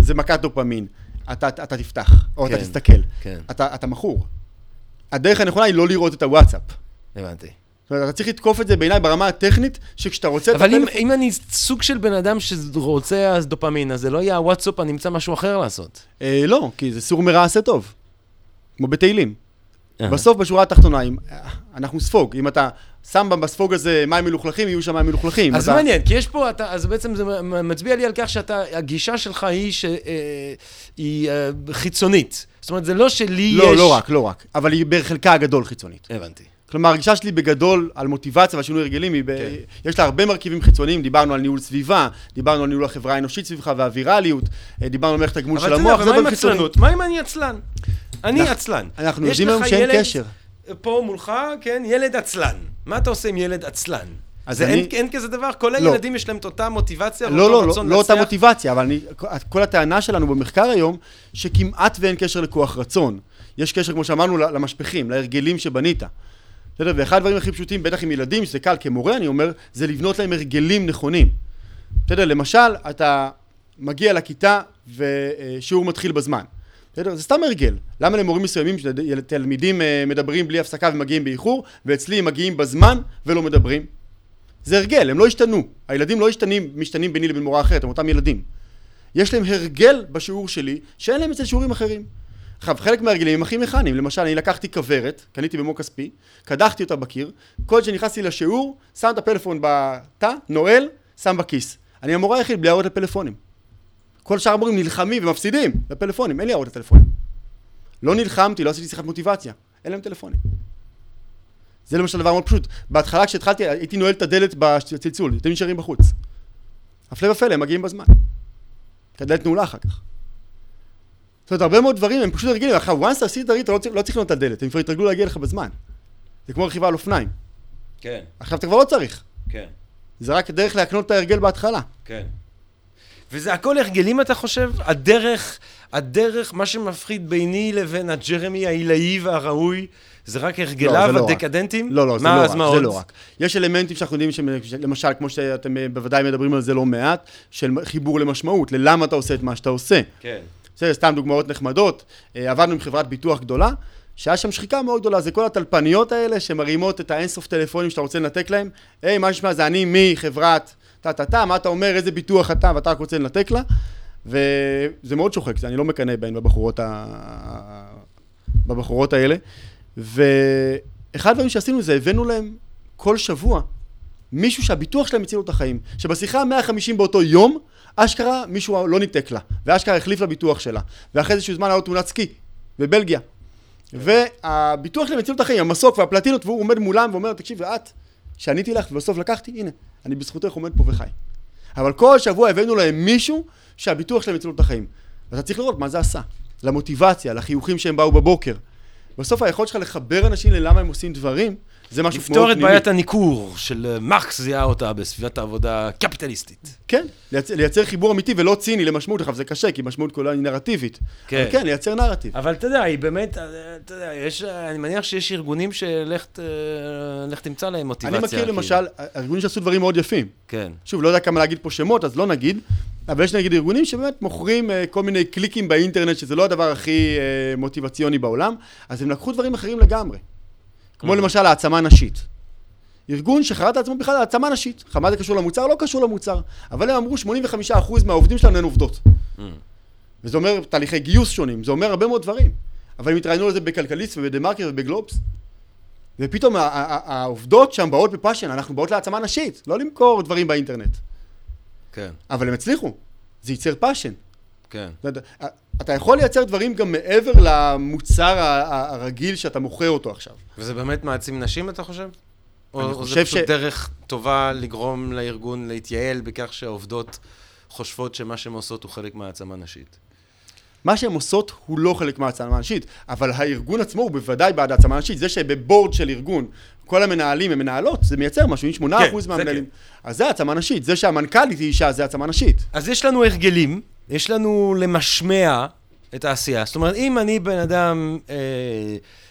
זה מכת דופמין. אתה, אתה תפתח, או אתה כן, תסתכל. כן. אתה, אתה מכור. הדרך הנכונה היא לא לראות את הוואטסאפ. הבנתי. זאת אומרת, אתה צריך לתקוף את זה בעיניי ברמה הטכנית, שכשאתה רוצה אבל אם. אם אני סוג של בן אדם שרוצה אז דופמין, אז זה לא יהיה הוואטסאפ, אני אמצא משהו אחר לעשות. אה, לא, כי זה סור מרע עשה טוב. כמו בתהילים. אה. בסוף, בשורה התחתונה, אם, אנחנו ספוג. אם אתה שם בספוג הזה מים מלוכלכים, יהיו שם מים מלוכלכים. אז אתה... מעניין, כי יש פה, אתה, אז בעצם זה מצביע לי על כך שאתה, הגישה שלך היא שהיא אה, חיצונית. זאת אומרת, זה לא שלי לא, יש... לא רק, לא רק. אבל היא בחלקה הגדול חיצונית. הבנתי. כלומר, הגישה שלי בגדול על מוטיבציה ועל שינוי הרגלים, היא ב... כן. יש לה הרבה מרכיבים חיצוניים, דיברנו על ניהול סביבה, דיברנו על ניהול החברה האנושית סביבך והווירליות, אה, דיברנו על מערכת הגמול של המוח, זה. עצלנות? מה אם אני עצלן? אני אנחנו- עצלן. אנחנו יודעים היום שאין קשר. פה מולך, כן, ילד עצלן. מה אתה עושה עם ילד עצלן? אז אני- אין, אין כזה דבר? כל לא. הילדים יש להם את אותה מוטיבציה לא, ואותו לא, לא, רצון לא אותה להצליח? מוטיבציה, אבל אני, כל הטענה שלנו במחקר היום, שכמעט ואין קשר לכוח רצון. יש קשר, כמו שאמרנו, ל- למשפכים, להרגלים שבנית. בסדר? ואחד הדברים הכי פשוטים, בטח עם ילדים, שזה קל כמורה, אני אומר, זה לבנות להם הרגלים נכונים. בסדר? למשל, אתה מגיע לכיתה ושיעור מתחיל בזמן. בסדר? זה סתם הרגל. למה למורים מסוימים, תלמידים אה, מדברים בלי הפסקה ומגיעים באיחור, ואצלי הם מגיעים בזמן ולא מדברים? זה הרגל, הם לא השתנו. הילדים לא השתנים, משתנים ביני לבין מורה אחרת, הם אותם ילדים. יש להם הרגל בשיעור שלי, שאין להם אצל שיעורים אחרים. עכשיו, חלק מההרגלים הם הכי מכניים. למשל, אני לקחתי כוורת, קניתי במו כספי, קדחתי אותה בקיר, כל שנכנסתי לשיעור, שם את הפלאפון בתא, נועל, שם בכיס. אני המורה היחיד בלי הערות לפלאפונים. כל שאר המורים נלחמים ומפסידים לפלאפונים, אין לי הערות לטלפונים. לא נלחמתי, לא עשיתי שיחת מוטיבציה, אין להם טלפונים. זה למשל דבר מאוד פשוט. בהתחלה כשהתחלתי, הייתי נועל את הדלת בצלצול, אתם נשארים בחוץ. הפלא ופלא, הם מגיעים בזמן. כי הדלת נעולה אחר כך. זאת אומרת, הרבה מאוד דברים הם פשוט הרגלים. עכשיו, once עשית הרגל, אתה לא צריך, לא צריך לקנות את הדלת, הם כבר התרגלו להגיע לך בזמן. זה כמו רכיבה על אופניים. כן, עכשיו אתה כבר לא צריך. כן, זה רק דרך להקנות את ההרגל בהתחלה. כן. וזה הכל הרגלים, אתה חושב? הדרך, הדרך, מה שמפחיד ביני לבין הג'רמי העילאי והראוי, זה רק הרגליו זה לא. הדקדנטים? לא, לא, זה מה, לא אז מה רק, זה? לא רק. יש אלמנטים שאנחנו יודעים, למשל, כמו שאתם אה, בוודאי מדברים על זה לא מעט, של חיבור למשמעות, ללמה אתה עושה את מה שאתה עושה. כן. בסדר, סתם דוגמאות נחמדות. אה, עבדנו עם חברת ביטוח גדולה, שהיה שם שחיקה מאוד גדולה, זה כל הטלפניות האלה שמרימות את האינסוף טלפונים שאתה רוצה לנתק להם. היי, מה נשמע? זה אני מחברת טה-טה-טה, מה אתה אומר, איזה ביטוח אתה, ואתה רק רוצה לנתק לה. וזה מאוד שוחק, זה אני לא מקנא בהן בבחורות, ה... בבחורות האלה. ואחד הדברים שעשינו זה הבאנו להם כל שבוע מישהו שהביטוח שלהם הציל לו את החיים. שבשיחה ה-150 באותו יום, אשכרה מישהו לא ניתק לה, ואשכרה החליף לביטוח שלה. ואחרי איזשהו זמן היה לו תאונת סקי, בבלגיה. והביטוח שלהם הציל את החיים, המסוק והפלטינות, והוא עומד מולם ואומר, תקשיב, ואת, שעניתי לך ובסוף לקחתי, הנה, אני בזכותך עומד פה וחי. אבל כל שבוע הבאנו להם מישהו שהביטוח שלהם הציל את החיים. ואתה צריך לראות מה זה עשה. למוטיבציה, לחיוכים שהם באו בבוקר. בסוף היכולת שלך לחבר אנשים ללמה הם עושים דברים, זה משהו מאוד לפתור את פנימי. בעיית הניכור של אה, מרקס זיהה אותה בסביבת העבודה קפיטליסטית. כן, לייצר, לייצר חיבור אמיתי ולא ציני למשמעות, עכשיו זה קשה, כי משמעות כולה היא נרטיבית. כן. אבל כן, לייצר נרטיב. אבל אתה יודע, היא באמת, אה, אתה יודע, יש, אה, אני מניח שיש ארגונים שלך תמצא להם מוטיבציה. אני מכיר כאילו. למשל, ארגונים שעשו דברים מאוד יפים. כן. שוב, לא יודע כמה להגיד פה שמות, אז לא נגיד, אבל יש נגיד ארגונים שבאמת מוכרים אה, כל מיני קליקים באינטרנט, שזה לא הדבר הכי אה, מוטיבציוני בעולם, אז הם לקחו דברים אחרים לגמרי. כמו Mhm. למשל העצמה נשית. ארגון שחרט לעצמו בכלל העצמה נשית. מה זה קשור למוצר? לא קשור למוצר. אבל הם אמרו 85% מהעובדים שלנו הן עובדות. Mm. וזה אומר תהליכי גיוס שונים, זה אומר הרבה מאוד דברים. אבל אם התראיינו על זה בכלכליסט ובדה מרקר ובגלובס, ופתאום העובדות שם באות ב passion, אנחנו באות להעצמה נשית, לא למכור דברים באינטרנט. כן, אבל הם הצליחו, זה ייצר passion. כן. אתה יכול לייצר דברים גם מעבר למוצר הרגיל שאתה מוכר אותו עכשיו. וזה באמת מעצים נשים, אתה חושב? או, או חושב זה פשוט ש- דרך טובה לגרום לארגון להתייעל בכך שהעובדות חושבות שמה שהן עושות הוא חלק מהעצמה נשית. מה שהן עושות הוא לא חלק מהעצמה נשית, אבל הארגון עצמו הוא בוודאי בעד העצמה נשית. זה שבבורד של ארגון כל המנהלים הם מנהלות, זה מייצר משהו, אם 8% כן, מהמנהלים. אז זה העצמה נשית. זה שהמנכ"לית היא אישה, זה העצמה נשית. אז יש לנו הרגלים, יש לנו למשמע את העשייה. זאת אומרת, אם אני בן אדם אה,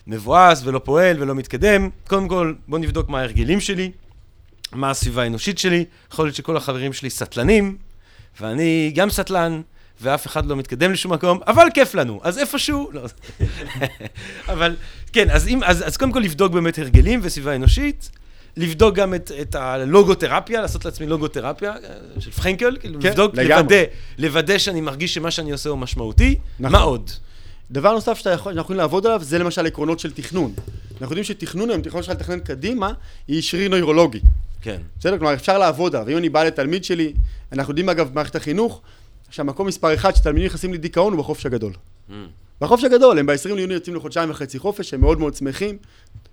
מבואס ולא פועל ולא מתקדם, קודם כל בוא נבדוק מה ההרגלים שלי, מה הסביבה האנושית שלי. יכול להיות שכל החברים שלי סטלנים, ואני גם סטלן, ואף אחד לא מתקדם לשום מקום, אבל כיף לנו. אז איפשהו... לא. אבל כן, אז, אם, אז, אז קודם כל לבדוק באמת הרגלים וסביבה אנושית. לבדוק גם את, את הלוגותרפיה, לעשות לעצמי לוגותרפיה אה, של פרנקל, כאילו כן, לבדוק. לוודא, לוודא שאני מרגיש שמה שאני עושה הוא משמעותי. נכון. מה עוד? דבר נוסף שאנחנו יכולים לעבוד עליו, זה למשל עקרונות של תכנון. אנחנו יודעים שתכנון היום, תכנון שלך לתכנן קדימה, היא שריר נוירולוגי. כן. בסדר? כלומר, אפשר לעבוד עליו. אם אני בא לתלמיד שלי, אנחנו יודעים אגב במערכת החינוך, שהמקום מספר אחד שתלמידים נכנסים לדיכאון הוא בחופש הגדול. Mm. בחופש הגדול, הם ב-20 ליוני יוצאים לחודשיים וחצי חופש, הם מאוד מאוד שמחים,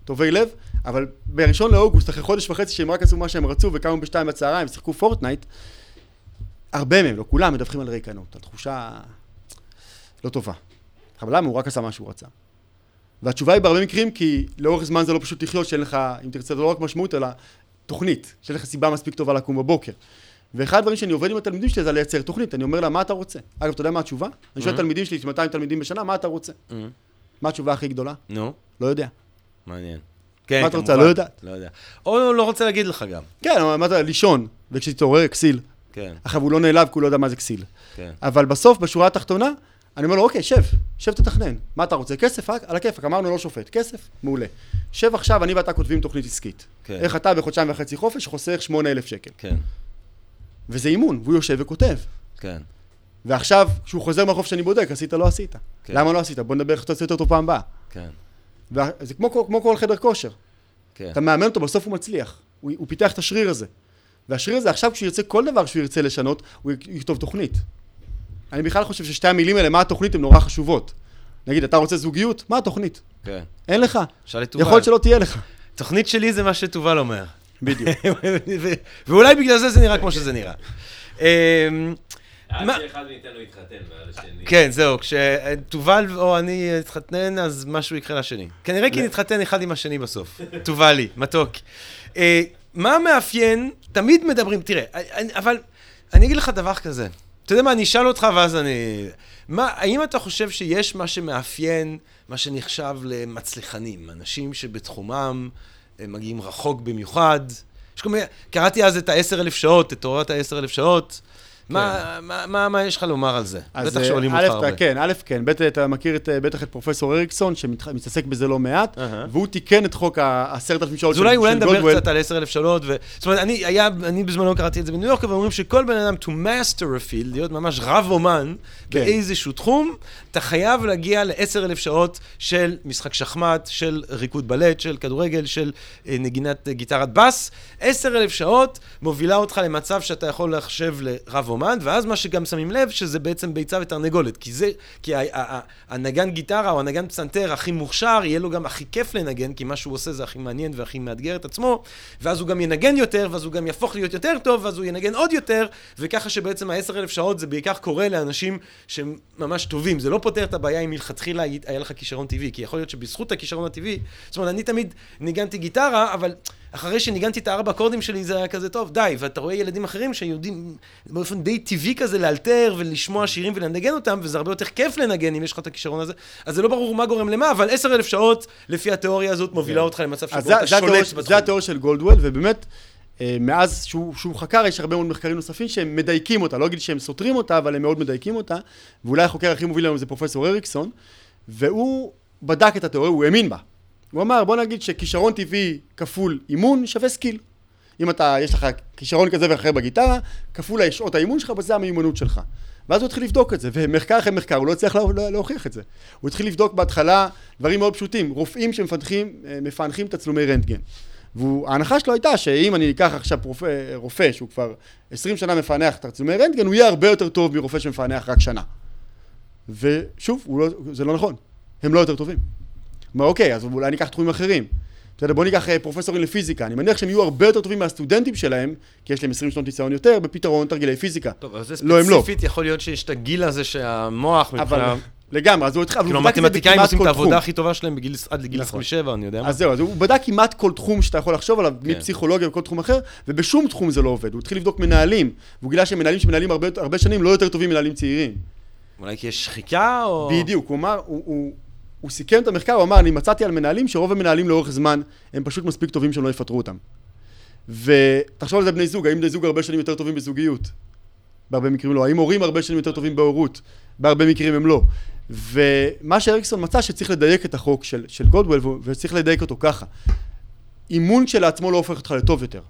טובי לב, אבל ב-1 לאוגוסט, אחרי חודש וחצי שהם רק עשו מה שהם רצו וקמו בשתיים בצהריים, שיחקו פורטנייט, הרבה מהם, לא כולם, מדווחים על ריקנות, על תחושה לא טובה. אבל למה? הוא רק עשה מה שהוא רצה. והתשובה היא בהרבה מקרים, כי לאורך זמן זה לא פשוט לחיות, שאין לך, אם תרצה, זה לא רק משמעות, אלא תוכנית, שאין לך סיבה מספיק טובה לקום בבוקר. ואחד הדברים שאני עובד עם התלמידים שלי זה לייצר תוכנית, אני אומר לה, מה אתה רוצה? אגב, אתה יודע מה התשובה? אני שואל Mhm. תלמידים שלי, 200 תלמידים בשנה, מה אתה רוצה? Mm. מה התשובה הכי גדולה? נו, לא יודע. מעניין. כן, מה אתה רוצה? לא יודעת. לא יודע. או לא רוצה להגיד לך גם. כן, מה אתה, לישון, וכשתתעורר, כסיל. כן, עכשיו, הוא לא נעלב כי הוא לא יודע מה זה כסיל. כן. אבל בסוף, בשורה התחתונה, אני אומר לו, אוקיי, שב, שב תתכנן. מה אתה רוצה? כסף? רק על הכיפאק, אמרנו לא שופט. כסף? מעולה. שב עכשיו, אני ואתה כותבים תוכנית עסקית. כן. איך אתה בחודשיים וחצי חופש חוסך 8,000 שקל. כן, וזה אימון, והוא יושב וכותב. כן. ועכשיו, כשהוא חוזר מהחופש שאני בודק, עשית, לא עשית. כן. למה לא עשית? בוא נדבר איך אתה עושה יותר טוב פעם הבאה. כן, וזה כמו, כמו כל חדר כושר. כן. אתה מאמן אותו, בסוף הוא מצליח. הוא, הוא פיתח את השריר הזה. והשריר הזה, עכשיו כשהוא ירצה כל דבר שהוא ירצה לשנות, הוא יכתוב תוכנית. אני בכלל חושב ששתי המילים האלה, מה התוכנית, הן נורא חשובות. נגיד, אתה רוצה זוגיות? מה התוכנית? כן. אין לך. שאל את תובל. יכול להיות שלא תהיה לך. תוכנית שלי זה מה שתובל אומר. בדיוק. ואולי בגלל זה זה נראה כמו שזה נראה. עד שאחד מאיתנו יתחתן ועל השני. כן, זהו, כשתובל או אני אתחתן, אז משהו יקרה לשני. כנראה כי נתחתן אחד עם השני בסוף. תובלי, מתוק. אה, מה מאפיין, תמיד מדברים, תראה, אני- אבל אני אגיד לך דבר כזה. אתה יודע מה, אני אשאל אותך ואז אני... מה, האם אתה חושב שיש מה שמאפיין, מה שנחשב למצליחנים, אנשים שבתחומם הם מגיעים רחוק במיוחד? יש כל מיני, קראתי אז את ה-10,000 שעות, את תורת ה-10,000 שעות. מה, מה, מה, מה יש לך לומר על זה? בטח אה, שואלים א', אותך הרבה. כן, א', כן. ב', אתה מכיר את, אה, בטח את פרופסור אריקסון, שמתעסק בזה לא מעט. והוא תיקן את חוק ה-10,000 שעות אז אולי, אולי של נדבר גולדוול. קצת על 10,000 שעות. זאת אומרת, אני, היה, אני בזמנו קראתי את זה בניו יורק, ואומרים שכל בן אדם to master a field, להיות ממש רב אומן כן. באיזשהו תחום, אתה חייב להגיע ל-10,000 שעות של משחק שחמט, של ריקוד בלט, של כדורגל, של אה, נגינת אה, גיטרת בס. 10,000 שעות מובילה אותך למצב שאתה יכול לחשב לרב אומן, ואז מה שגם שמים לב, שזה בעצם ביצה ותרנגולת, כי זה, כי הנגן גיטרה או הנגן פסנתר הכי מוכשר, יהיה לו גם הכי כיף לנגן, כי מה שהוא עושה זה הכי מעניין והכי מאתגר את עצמו, ואז הוא גם ינגן יותר, ואז הוא גם יהפוך להיות יותר טוב, ואז הוא ינגן עוד יותר, וככה שבעצם ה-10,000 שעות זה בעיקר קורה לאנשים שהם ממש טובים. זה לא פותר את הבעיה אם מלכתחילה היה לך כישרון טבעי, כי יכול להיות שבזכות הכישרון הטבעי, זאת אומרת, אני תמיד ניגנתי גיטרה, אבל אחרי שניגנתי את הארבע אקורדים שלי זה היה כזה טוב, די, ואתה רואה ילדים אחרים שיודעים באופן די טבעי כזה לאלתר ולשמוע שירים ולנגן אותם, וזה הרבה יותר כיף לנגן אם יש לך את הכישרון הזה, אז זה לא ברור מה גורם למה, אבל עשר אלף שעות, לפי התיאוריה הזאת, מובילה אותך למצב שבו אתה שולט זה התיאוריה של גלדוול, ובאמת, אה, מאז שהוא, שהוא חקר, יש הרבה מאוד מחקרים נוספים שהם מדייקים אותה, לא אגיד שהם סותרים אותה, אבל הם מאוד מדייקים אותה, ואולי החוקר הכי מוביל היום זה פרופסור אריקסון, והוא בדק את התיאוריה, הוא האמין בה. הוא אמר, בוא נגיד שכישרון טבעי כפול אימון שווה skill. אם אתה, יש לך כישרון כזה ואחר בגיטרה, כפול שעות האימון שלך, וזה המיומנות שלך. ואז הוא התחיל לבדוק את זה, ומחקר אחרי מחקר, הוא לא הצליח לה, לה, להוכיח את זה. הוא התחיל לבדוק בהתחלה דברים מאוד פשוטים, רופאים שמפענחים, אה, תצלומי רנטגן. וההנחה שלו הייתה שאם אני אקח עכשיו פרופ... רופא שהוא כבר 20 שנה מפענח תצלומי רנטגן, הוא יהיה הרבה יותר טוב מרופא שמפענח רק שנה. ושוב, לא, זה לא נכון, הם לא יותר טובים. אומר, אוקיי, אז אולי ניקח תחומים אחרים. בסדר, בוא ניקח אה, פרופסורים לפיזיקה, אני מניח שהם יהיו הרבה יותר טובים מהסטודנטים שלהם, כי יש להם 20 שנות ניסיון יותר, בפתרון תרגילי פיזיקה. טוב, אבל זה לא, לא. ספציפית יכול להיות שיש את הגיל הזה שהמוח אבל מבחינה... לגמרי, אז הוא התחיל, אבל כאילו בכמעט עושים את העבודה. הכי טובה שלהם בגיל- עד לגיל נכון. 27, אני יודע מה. אז זהו, אז הוא בדק כמעט כל תחום שאתה יכול לחשוב עליו, כן. מפסיכולוגיה וכל תחום אחר, ובשום תחום זה לא עובד. הוא התחיל לבדוק מנהלים, והוא גילה שמנהלים שמנהלים הרבה, הרבה שנים לא יותר טובים מנהלים צעירים. אולי כי יש שחיקה או... בדיוק, הוא אמר, הוא, הוא, הוא סיכם את המחקר, הוא אמר, אני מצאתי על מנהלים שרוב המנהלים לאורך זמן הם פשוט מספיק טובים שהם לא יפטרו אותם. ותחשוב על זה בני זוג, האם בני זוג הרבה שנים יותר טובים בזוגיות? בהרבה מקרים לא. האם הורים הרבה שנים יותר טובים בהורות? בהרבה מקרים הם לא. ומה שאריקסון מצא שצריך לדייק את החוק של, של גולדוול, וצריך לדייק אותו ככה. אימון כשלעצמו לא הופך אותך לטוב יותר,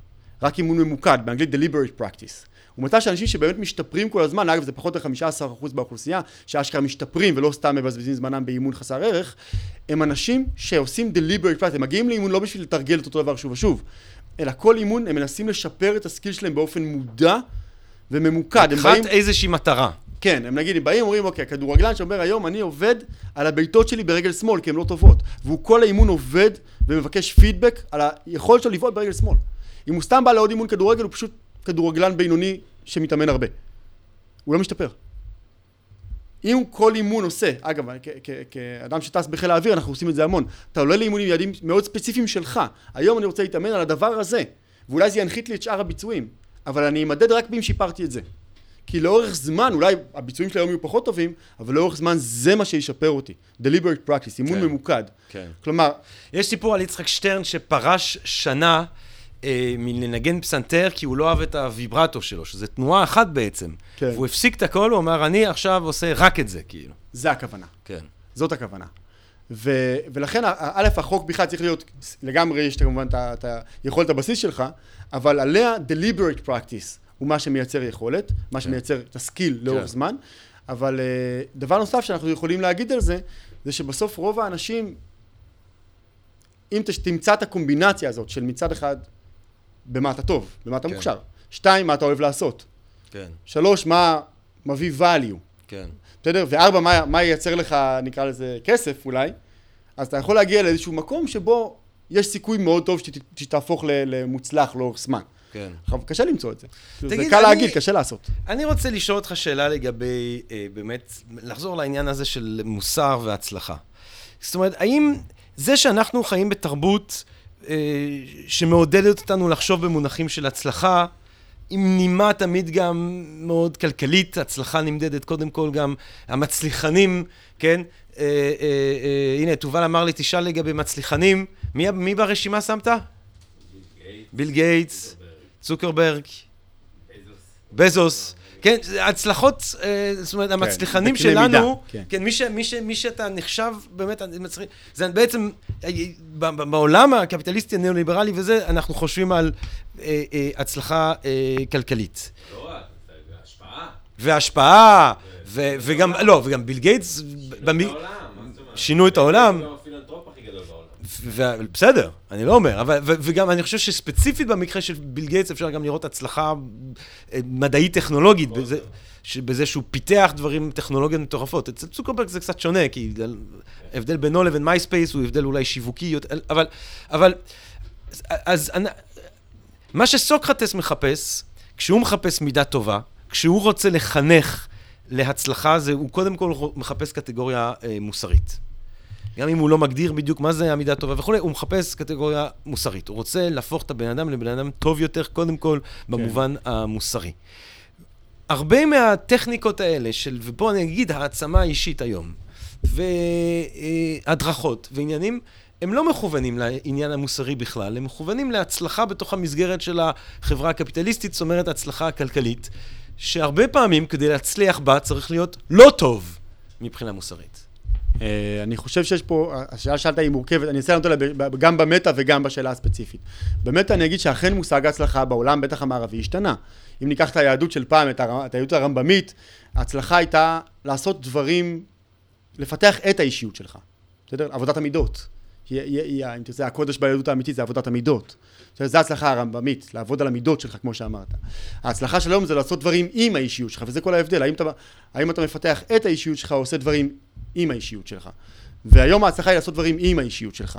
רק אימון ממוקד, באנגלית deliberate practice. הוא מצא שאנשים שבאמת משתפרים כל הזמן, אגב זה פחות מ-15% באוכלוסייה, שאשכרה משתפרים ולא סתם מבזבזים זמנם באימון חסר ערך, הם אנשים שעושים deliberate practice, הם מגיעים לאימון לא בשביל לתרגל את אותו דבר שוב ושוב, אלא כל אימון הם מנסים לשפר את הסקיל שלהם באופן מודע וממוקד. הם באים... לקחת איזושהי מטרה. כן, הם נגיד, הם באים ואומרים, אוקיי, כדורגלן שאומר היום, אני עובד על הבעיטות שלי ברגל שמאל, כי הן לא טובות. והוא כל האימון עובד ומבקש פידבק על היכולת שלו לבעוט ברגל שמאל. אם הוא סתם בא לעוד אימון כדורגל, הוא פשוט כדורגלן בינוני שמתאמן הרבה. הוא לא משתפר. אם כל אימון עושה, אגב, כ- כ- כאדם שטס בחיל האוויר, אנחנו עושים את זה המון. אתה עולה לאימונים יעדים מאוד ספציפיים שלך. היום אני רוצה להתאמן על הדבר הזה, ואולי זה ינחית לי את שאר הביצועים, אבל אני אמדד רק אם שיפרתי את זה. כי לאורך זמן, אולי הביצועים שלי היום יהיו פחות טובים, אבל לאורך זמן זה מה שישפר אותי. deliberate practice, אימון כן. ממוקד. כן. כלומר, יש סיפור על יצחק שטרן שפרש שנה אה, מלנגן פסנתר כי הוא לא אהב את הוויברטו שלו, שזה תנועה אחת בעצם. כן. והוא הפסיק את הכל, הוא אמר, אני עכשיו עושה רק את זה, כאילו. זה הכוונה. כן. זאת הכוונה. ו, ולכן, א', החוק בכלל צריך להיות, לגמרי יש כמובן את היכולת הבסיס שלך, אבל עליה deliberate practice הוא מה שמייצר יכולת, מה שמייצר את הסקיל לאורך כן. זמן, אבל אה, דבר נוסף שאנחנו יכולים להגיד על זה, זה שבסוף רוב האנשים, אם תמצא את הקומבינציה הזאת של מצד אחד, במה אתה טוב, במה אתה כן. מוכשר, שתיים, מה אתה אוהב לעשות, כן, שלוש, מה מביא value, כן. בסדר? וארבע, מה, מה ייצר לך, נקרא לזה, כסף אולי, אז אתה יכול להגיע לאיזשהו מקום שבו יש סיכוי מאוד טוב שת, שתהפוך למוצלח לאורך זמן. כן. קשה למצוא את זה. זה תגיד, קל אני- להגיד, קשה לעשות. אני רוצה לשאול אותך שאלה לגבי, אה, באמת, לחזור לעניין הזה של מוסר והצלחה. זאת אומרת, האם זה שאנחנו חיים בתרבות שמעודדת אותנו לחשוב במונחים של הצלחה, עם נימה תמיד גם מאוד כלכלית, הצלחה נמדדת קודם כל גם המצליחנים, כן? אה, אה, אה, הנה, תובל אמר לי, תשאל לגבי מצליחנים. מי, מי ברשימה שמת? ביל גייטס, צוקרברג, צוקרברג, בזוס. בזוס. כן, הצלחות, אה, זאת אומרת, המצליחנים בקנה שלנו, מידה, כן. כן, מי, ש, מי, ש, מי שאתה נחשב באמת מצליח, זה בעצם, אה, בעולם הקפיטליסטי הניאו-ליברלי וזה, אנחנו חושבים על אה, אה, הצלחה אה, כלכלית. לא רק, השפעה. והשפעה, ו, וגם, לא, וגם ביל גייטס. שינו את העולם, בסדר, אני לא אומר, אבל, ו- וגם אני חושב שספציפית במקרה של ביל גייטס אפשר גם לראות הצלחה אה, מדעית-טכנולוגית, בזה, ש- בזה שהוא פיתח דברים, טכנולוגיות מטורפות. אצל צוקרברג זה קצת שונה, כי ההבדל בינו לבין מייספייס הוא הבדל אולי שיווקי, אבל, אבל, אז אני- מה שסוקרטס מחפש, כשהוא מחפש מידה טובה, כשהוא רוצה לחנך להצלחה, זה, הוא קודם כל מחפש קטגוריה אה, מוסרית. גם אם הוא לא מגדיר בדיוק מה זה המידה טובה וכולי, הוא מחפש קטגוריה מוסרית. הוא רוצה להפוך את הבן אדם לבן אדם טוב יותר, קודם כל, במובן המוסרי. הרבה מהטכניקות האלה של, ופה אני אגיד, העצמה האישית היום, והדרכות ועניינים, הם לא מכוונים לעניין המוסרי בכלל, הם מכוונים להצלחה בתוך המסגרת של החברה הקפיטליסטית, זאת אומרת הצלחה הכלכלית, שהרבה פעמים כדי להצליח בה צריך להיות לא טוב מבחינה מוסרית. אה, אני חושב שיש פה, השאלה שאלת היא מורכבת, אני אנסה לענות עליה גם במטה וגם בשאלה הספציפית. במטה אני אגיד שאכן מושג ההצלחה בעולם, בטח המערבי, השתנה. אם ניקח את היהדות של פעם, את הר- את היהדות הרמב"מית, ההצלחה הייתה לעשות דברים, לפתח את האישיות שלך. בסדר? עבודת המידות. היא, היא, היא, אם תרצה, הקודש ביהדות האמיתית זה עבודת המידות. זו ההצלחה הרמב"מית, לעבוד על המידות שלך, כמו שאמרת. ההצלחה של היום זה לעשות דברים עם האישיות שלך, וזה כל ההבדל. האם אתה, האם אתה מפתח את האישיות שלך או עושה דברים עם האישיות שלך. והיום ההצלחה היא לעשות דברים עם האישיות שלך.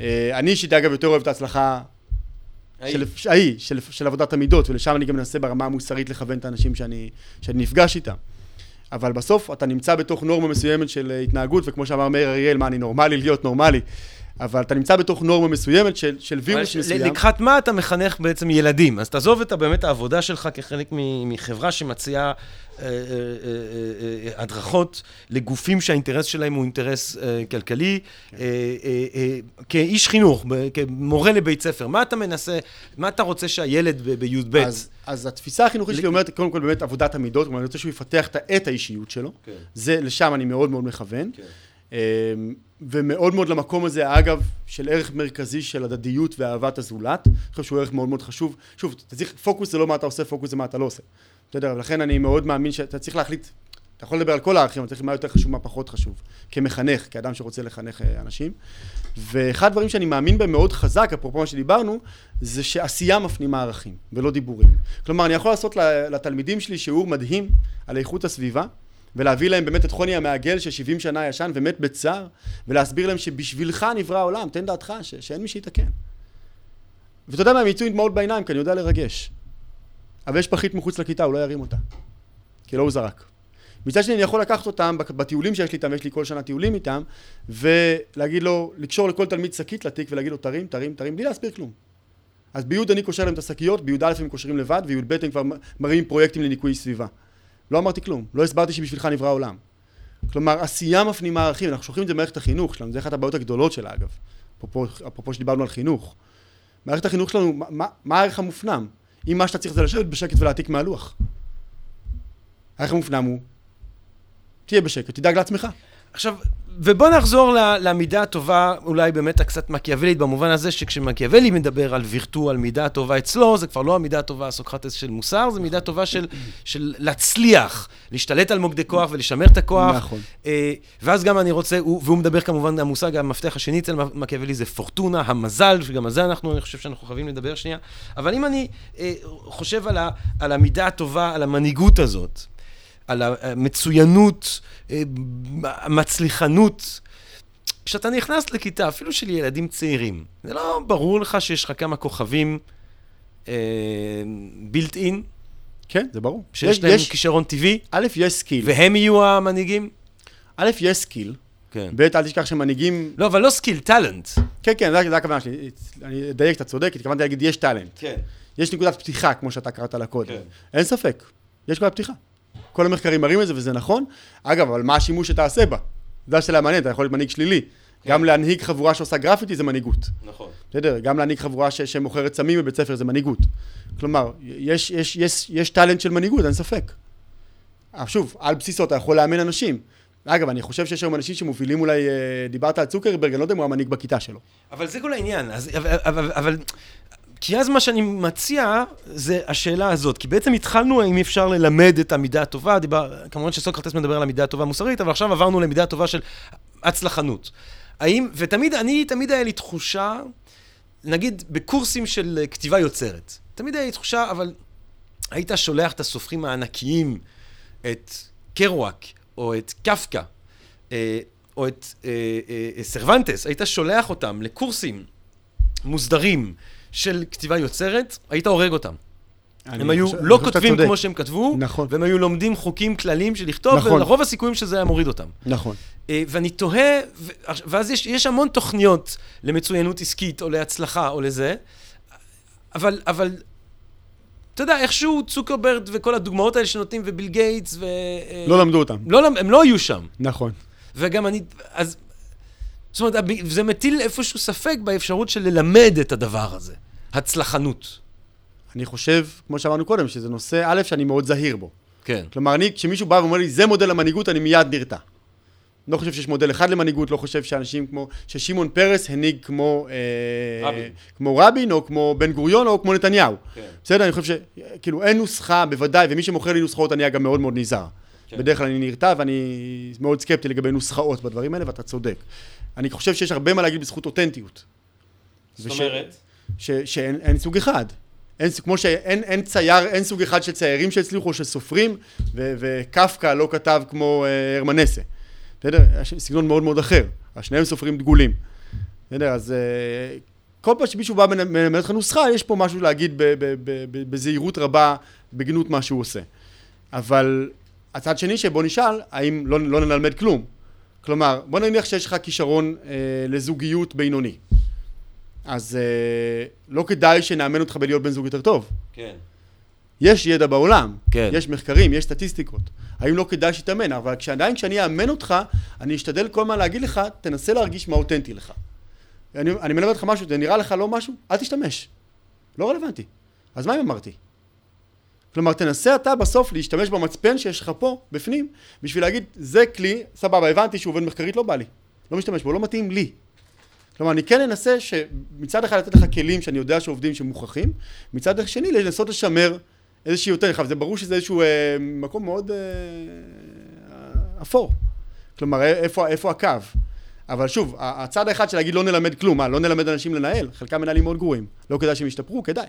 אה, אני אישית, אגב, יותר אוהב את ההצלחה של, ההיא, של, של עבודת המידות, ולשם אני גם מנסה ברמה המוסרית לכוון את האנשים שאני, שאני נפגש איתם. אבל בסוף אתה נמצא בתוך נורמה מסוימת של אה, התנהגות, וכמו שאמר מאיר אריאל, מה, אני נורמלי להיות נורמלי? אבל אתה נמצא בתוך נורמה מסוימת של, של וירוס מסוים. לקחת מה אתה מחנך בעצם ילדים? אז תעזוב את באמת העבודה שלך כחלק מחברה שמציעה אה, אה, אה, אה, אה, הדרכות לגופים שהאינטרס שלהם הוא אינטרס אה, כלכלי. כן. אה, אה, אה, כאיש חינוך, כמורה לבית ספר, מה אתה מנסה, מה אתה רוצה שהילד בי"ב... אז, אז התפיסה החינוכית שלי אומרת, קודם כל באמת עבודת המידות, כלומר, אני רוצה שהוא יפתח את- את האישיות שלו. כן. זה, לשם אני מאוד מאוד מכוון. כן. ומאוד מאוד למקום הזה, אגב, של ערך מרכזי של הדדיות ואהבת הזולת. אני חושב שהוא ערך מאוד מאוד חשוב. שוב, אתה צריך, פוקוס זה לא מה אתה עושה, פוקוס זה מה אתה לא עושה. בסדר? ולכן אני מאוד מאמין שאתה צריך להחליט, אתה יכול לדבר על כל הערכים, אבל צריך מה יותר חשוב, מה פחות חשוב. כמחנך, כאדם שרוצה לחנך אה, אנשים. ואחד הדברים שאני מאמין בהם מאוד חזק, אפרופו מה שדיברנו, זה שעשייה מפנימה ערכים, ולא דיבורים. כלומר, אני יכול לעשות לתלמידים שלי שיעור מדהים על איכות הסביבה, ולהביא להם באמת את חוני המעגל ש-70 שנה ישן ומת בצער, ולהסביר להם שבשבילך נברא העולם, תן דעתך ש- שאין מי שיתקן. ואתה יודע מה, הם יצאו עם דמעות בעיניים, כי אני יודע לרגש. אבל יש פחית מחוץ לכיתה, הוא לא ירים אותה. כי לא הוא זרק. מצד שני, אני יכול לקחת אותם בטיולים שיש לי איתם, יש לי כל שנה טיולים איתם, ולהגיד לו, לקשור לכל תלמיד שקית לתיק ולהגיד לו, תרים, תרים, תרים, בלי להסביר כלום. אז בי' אני קושר להם את השקיות, בי"א הם קושרים לבד, וי"ב הם כבר מ- מרימים פרויקטים לניקוי סביבה. לא אמרתי כלום, לא הסברתי שבשבילך נברא העולם. כלומר, עשייה מפנימה ערכים, אנחנו שולחים את זה במערכת החינוך שלנו, זה אחת הבעיות הגדולות שלה אגב, אפרופו, שדיברנו על חינוך. מערכת החינוך שלנו, מה- מה הערך המופנם? אם מה שאתה צריך זה לשבת בשקט ולהעתיק מהלוח. הערך המופנם הוא, תהיה בשקט, תדאג לעצמך. עכשיו, ובוא נחזור למידה הטובה, אולי באמת הקצת מקיאוולית, במובן הזה שכשמקיאוולי מדבר על וירטו, על מידה הטובה אצלו, זה כבר לא המידה הטובה הסוקרטס של מוסר, זה מידה טובה של, של להצליח, להשתלט על מוקדי כוח ולשמר את הכוח. נכון. אה, ואז גם אני רוצה, הוא- והוא מדבר כמובן, המושג, המפתח השני אצל מקיאוולי זה פורטונה, המזל, שגם על זה אנחנו, אני חושב שאנחנו חייבים לדבר שנייה. אבל אם אני אה, חושב על, ה, על המידה הטובה, על המנהיגות הזאת, על המצוינות, אה, המצליחנות. כשאתה נכנס לכיתה, אפילו של ילדים צעירים, זה לא ברור לך שיש לך כמה כוכבים built in, כן, זה ברור. שיש יש- להם יש- כישרון טבעי, א', יש skill. והם יהיו המנהיגים? א', יש skill. כן. ב', אל תשכח שמנהיגים... לא, אבל לא skill, talent. כן, כן, זו הכוונה שלי. אני אדייק, אתה צודק, התכוונתי להגיד, יש talent. כן. יש נקודת פתיחה, כמו שאתה קראת לה קודם. כן. אין ספק, יש נקודת פתיחה. כל המחקרים מראים את זה, וזה נכון. אגב, אבל מה השימוש שתעשה בה? זו השאלה המעניינת, אתה יכול להיות מנהיג שלילי. גם להנהיג חבורה שעושה גרפיטי זה מנהיגות. נכון. בסדר? גם להנהיג חבורה ש- שמוכרת סמים בבית ספר זה מנהיגות. כלומר, יש, יש, יש, יש טאלנט של מנהיגות, אין ספק. שוב, על בסיסו אתה יכול לאמן אנשים. אגב, אני חושב שיש היום אנשים שמובילים אולי, אה, דיברת על צוקרברג, אני לא יודע אם הוא המנהיג בכיתה שלו. אבל זה כל העניין, אז, אבל, אבל, אבל, כי אז מה שאני מציע זה השאלה הזאת, כי בעצם התחלנו האם אפשר ללמד את המידה הטובה, דיבר, כמובן שסוקרטס מדבר על המידה הטובה המוסרית, אבל עכשיו עברנו למידה הטובה של הצלחנות. האם, ותמיד, אני, תמיד היה לי תחושה, נגיד בקורסים של כתיבה יוצרת, תמיד היה לי תחושה, אבל היית שולח את הסופרים הענקיים, את קרואק, או את קפקא, אה, או את אה, אה, סרוונטס, היית שולח אותם לקורסים מוסדרים של כתיבה יוצרת, היית הורג אותם. הם היו חושב- לא כותבים. כמו שהם כתבו, נכון. והם היו לומדים חוקים כלליים של לכתוב, נכון. ולרוב הסיכויים שזה היה מוריד אותם. נכון. אה, ואני תוהה, ואז יש, יש המון תוכניות למצוינות עסקית, או להצלחה, או לזה, אבל, אבל, אתה יודע, איכשהו צוקרברד וכל הדוגמאות האלה שנותנים, וביל גייטס, ו... אה, לא למדו אותם. לא, הם לא היו שם. נכון. וגם אני, אז, זאת אומרת, זה מטיל איפשהו ספק באפשרות של ללמד את הדבר הזה, הצלחנות. אני חושב, כמו שאמרנו קודם, שזה נושא, א', שאני מאוד זהיר בו. כן. כלומר, אני, כשמישהו בא ואומר לי, זה מודל המנהיגות, אני מיד נרתע. לא חושב שיש מודל אחד למנהיגות, לא חושב שאנשים כמו, ששמעון פרס הנהיג כמו, אה, רבין. כמו רבין, או כמו בן גוריון, או כמו נתניהו. כן. בסדר? אני חושב שכאילו אין נוסחה, בוודאי, ומי שמוכר לי נוסחאות אני אגב מאוד מאוד נזהר. כן. בדרך כלל אני נרתע ואני מאוד סקפטי לגבי נוסחאות בדברים האלה, ואתה צודק. אני חושב שיש הרבה מה להגיד בזכות אותנטיות. זאת וש- אומרת, ש, שאין אין סוג אחד. אין, כמו שאין אין צייר, אין סוג אחד של ציירים שהצליחו, של סופרים, ו, וקפקא לא כתב כמו אה, הרמנסה. בסדר? סגנון מאוד מאוד אחר. שניהם סופרים דגולים. בסדר? אז אה, כל פעם שמישהו בא ומלמד אותך נוסחה, יש פה משהו להגיד ב, ב, ב, בזהירות רבה, בגנות מה שהוא עושה. אבל הצד שני שבו נשאל, האם לא, לא נלמד כלום. כלומר, בוא נניח שיש לך כישרון אה, לזוגיות בינוני. אז אה, לא כדאי שנאמן אותך בלהיות בן זוג יותר טוב. כן. יש ידע בעולם, כן. יש מחקרים, יש סטטיסטיקות. האם לא כדאי שתאמן? אבל כשעדיין כשאני אאמן אותך, אני אשתדל כל הזמן להגיד לך, תנסה להרגיש מה אותנטי לך. אני, אני מלמד אותך משהו, זה נראה לך לא משהו? אל תשתמש. לא רלוונטי. אז מה אם אמרתי? כלומר, תנסה אתה בסוף להשתמש במצפן שיש לך פה, בפנים, בשביל להגיד, זה כלי, סבבה, הבנתי שהוא עובד מחקרית, לא בא לי. לא משתמש בו, לא מתאים לי. כלומר, אני כן אנסה שמצד אחד לתת לך כלים שאני יודע שעובדים שמוכחים, מצד שני לנסות לשמר איזושהי יותר, עכשיו, זה ברור שזה איזשהו אה, מקום מאוד אה, אפור. כלומר, איפה, איפה הקו? אבל שוב, הצד האחד של להגיד לא נלמד כלום, מה, לא נלמד אנשים לנהל? חלקם מנהלים מאוד גרועים. לא כדאי שהם ישתפרו? כדאי.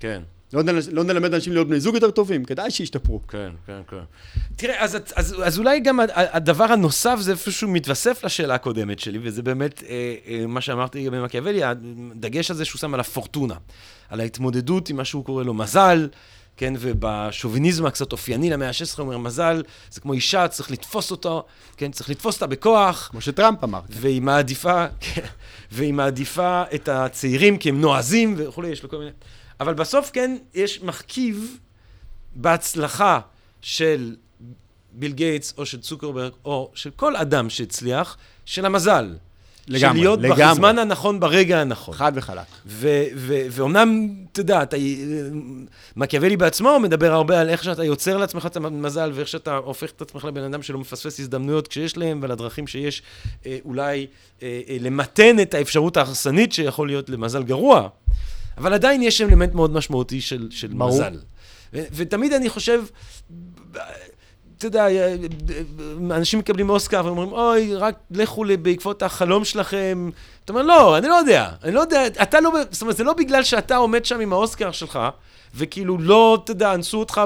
כן. לא, לא נלמד אנשים להיות בני זוג יותר טובים? כדאי שישתפרו. כן, כן, כן. תראה, אז, אז, אז אולי גם הדבר הנוסף זה איפשהו מתווסף לשאלה הקודמת שלי, וזה באמת אה, אה, מה שאמרתי לגבי מקיאוולי, הדגש הזה שהוא שם על הפורטונה, על ההתמודדות עם מה שהוא קורא לו מזל, כן, ובשוביניזם הקצת אופייני למאה ה-16, הוא אומר, מזל זה כמו אישה, צריך לתפוס אותו, כן, צריך לתפוס אותה בכוח, כמו שטראמפ אמר. והיא מעדיפה, כן, והיא מעדיפה את הצעירים כי הם נועזים וכולי, יש לו כל מיני... אבל בסוף כן, יש מרכיב בהצלחה של ביל גייטס, או של צוקרברג, או של כל אדם שהצליח, של המזל. לגמרי, של להיות לגמרי. בזמן הנכון, ברגע הנכון. חד וחלק. ואומנם, אתה יודע, אתה, מקיאוולי בעצמו מדבר הרבה על איך שאתה יוצר לעצמך את המזל, ואיך שאתה הופך את עצמך לבן אדם שלא מפספס הזדמנויות כשיש להם, ועל הדרכים שיש אה, אולי אה, אה, למתן את האפשרות ההרסנית שיכול להיות למזל גרוע. אבל עדיין יש אלמנט מאוד משמעותי של, של ברור. מזל. ו- ותמיד אני חושב, אתה יודע, אנשים מקבלים אוסקר ואומרים, אוי, רק לכו בעקבות החלום שלכם. אתה אומר, לא, אני לא יודע, אני לא יודע, אתה לא, זאת אומרת, זה לא בגלל שאתה עומד שם עם האוסקר שלך, וכאילו לא, אתה יודע, אנסו אותך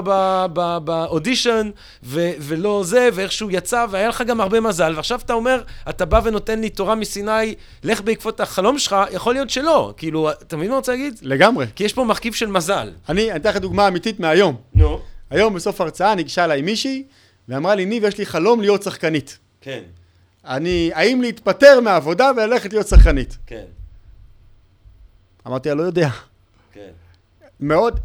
באודישן, ו- ולא זה, ואיכשהו יצא, והיה לך גם הרבה מזל, ועכשיו אתה אומר, אתה בא ונותן לי תורה מסיני, לך בעקבות החלום שלך, יכול להיות שלא. כאילו, אתה מבין מה אני רוצה להגיד? לגמרי. כי יש פה מרכיב של מזל. אני אני אתן לך דוגמה אמיתית מהיום. נו. היום בסוף ההרצאה ניגשה אליי מישהי, ואמרה לי, ניב, יש לי חלום להיות שחקנית. כן, אני, האם להתפטר מהעבודה וללכת להיות שחקנית? כן, אמרתי לה, לא יודע. מאוד,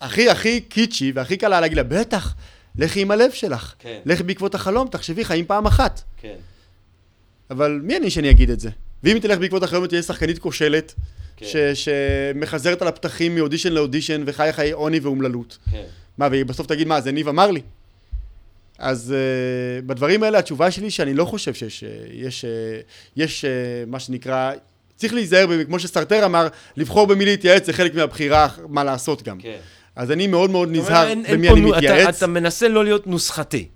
הכי הכי קיצ'י והכי קל היה להגיד לה, בטח, לכי עם הלב שלך. כן. לכי בעקבות החלום, תחשבי חיים פעם אחת. כן. אבל מי אני שאני אגיד את זה? ואם היא תלך בעקבות החלום, היא תהיה שחקנית כושלת, כן. ש- שמחזרת על הפתחים מאודישן לאודישן וחיה חיי עוני ואומללות. כן. מה, והיא בסוף תגיד, מה, זה ניב אמר לי? אז uh, בדברים האלה התשובה שלי שאני לא חושב שיש, uh, יש, uh, יש uh, מה שנקרא, צריך להיזהר, כמו שסרטר אמר, לבחור במי להתייעץ זה חלק מהבחירה, מה לעשות גם. כן. אז אני מאוד מאוד נזהר אין- אין במי פה אני אתה- מתייעץ. אתה מנסה לא להיות נוסחתי.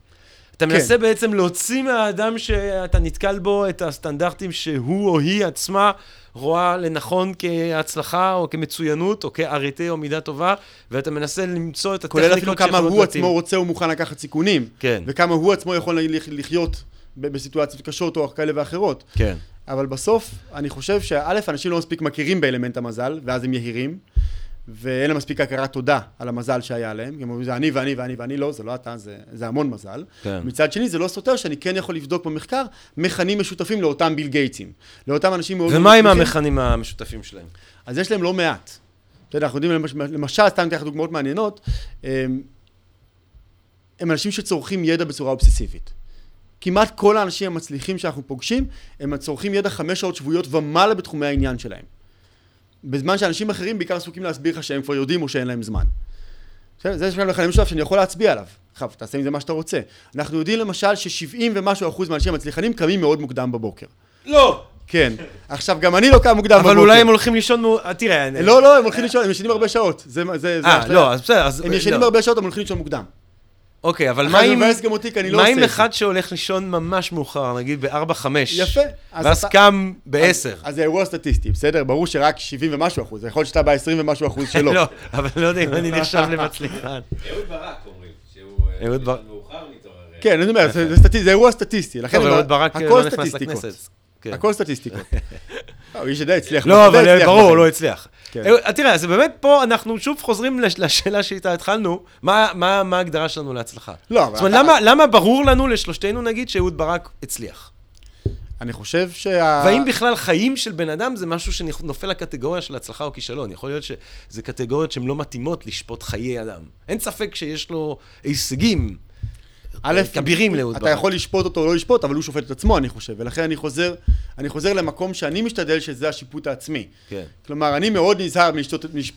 אתה כן. מנסה בעצם להוציא מהאדם שאתה נתקל בו את הסטנדרטים שהוא או היא עצמה רואה לנכון כהצלחה או כמצוינות או כאריטה או מידה טובה, ואתה מנסה למצוא את כולל אפילו הטכניקות כמה שיכולות הוא. עצמו רוצה ומוכן לקחת סיכונים. כן. וכמה הוא עצמו יכול לח- לחיות בסיטואציות קשות או כאלה ואחרות. כן. אבל בסוף, אני חושב שא', אנשים לא מספיק מכירים באלמנט המזל, ואז הם יהירים, ואין להם מספיק הכרת תודה על המזל שהיה להם. הם אומרים, זה אני ואני ואני ואני לא, זה לא אתה, זה, זה המון מזל. כן. מצד שני, זה לא סותר שאני כן יכול לבדוק במחקר מכנים משותפים לאותם ביל גייטסים. לאותם אנשים מאוד... ומה עם. המכנים המשותפים שלהם? אז יש להם לא מעט. אתה יודע, אנחנו יודעים, למש- למשל, סתם אתן לך דוגמאות מעניינות, הם אנשים שצורכים ידע בצורה אובססיבית. כמעט כל האנשים המצליחים שאנחנו פוגשים, הם צורכים ידע חמש שעות שבועיות ומעלה בתחומי העניין שלהם. בזמן שאנשים אחרים בעיקר עסוקים להסביר לך שהם כבר יודעים או שאין להם זמן. זה שלב לחיים משותף שאני יכול להצביע עליו. עכשיו, תעשה עם זה מה שאתה רוצה. אנחנו יודעים למשל ש-70 ומשהו אחוז מהאנשים המצליחנים קמים מאוד מוקדם בבוקר. לא! כן. עכשיו, גם אני לא קם מוקדם בבוקר. אבל אולי הם הולכים לישון... אה, תראה... אני- לא, לא, הם הולכים לישון, הם ישנים הרבה שעות. זה זה- זה אה. לא, אז בסדר, אז... הם ישנים לא. הרבה שעות, הם הולכים לישון מוקדם. אוקיי, אבל מה אם... מבאס גם אותי, כי אני לא מה עושה את זה. אחד שהולך לישון ממש מאוחר, נגיד ב-4-5? יפה. אז ואז קם ב-10. אז- זה אירוע סטטיסטי, בסדר? ברור שרק 70 ומשהו אחוז. יכול להיות שאתה ב-20 ומשהו אחוז שלו. לא, אבל לא יודע אם אני נחשב למצליחן. אהוד ברק אומרים, שהוא אה, אהוד ברק. לישון מאוחר מתעורר. אה, כן, אני אומר, זה- אירוע סטטיסטי. לכן אומר, אהוד ברק הכל לא סטטיסטיקות. כן. הכל סטטיסטיקות. לא, הוא איש שדי הצליח. לא, אבל ברור. לא הצליח. כן. אה, תראה, אז באמת פה אנחנו שוב חוזרים לש- לשאלה שאיתה התחלנו, מה- ההגדרה שלנו להצלחה? לא, אבל זאת אומרת, למה- ברור לנו לשלושתנו, נגיד, שאהוד ברק הצליח? אני חושב שה... והאם בכלל חיים של בן אדם זה משהו שנופל לקטגוריה של הצלחה או כישלון? יכול להיות שזה קטגוריות שהן לא מתאימות לשפוט חיי אדם. אין ספק שיש לו הישגים כבירים לאהוד אתה ברק. יכול לשפוט אותו או לא לשפוט, אבל הוא שופט את עצמו, אני חושב. ולכן אני חוזר, אני חוזר למקום שאני משתדל שזה השיפוט העצמי. כן. כלומר, אני מאוד נזהר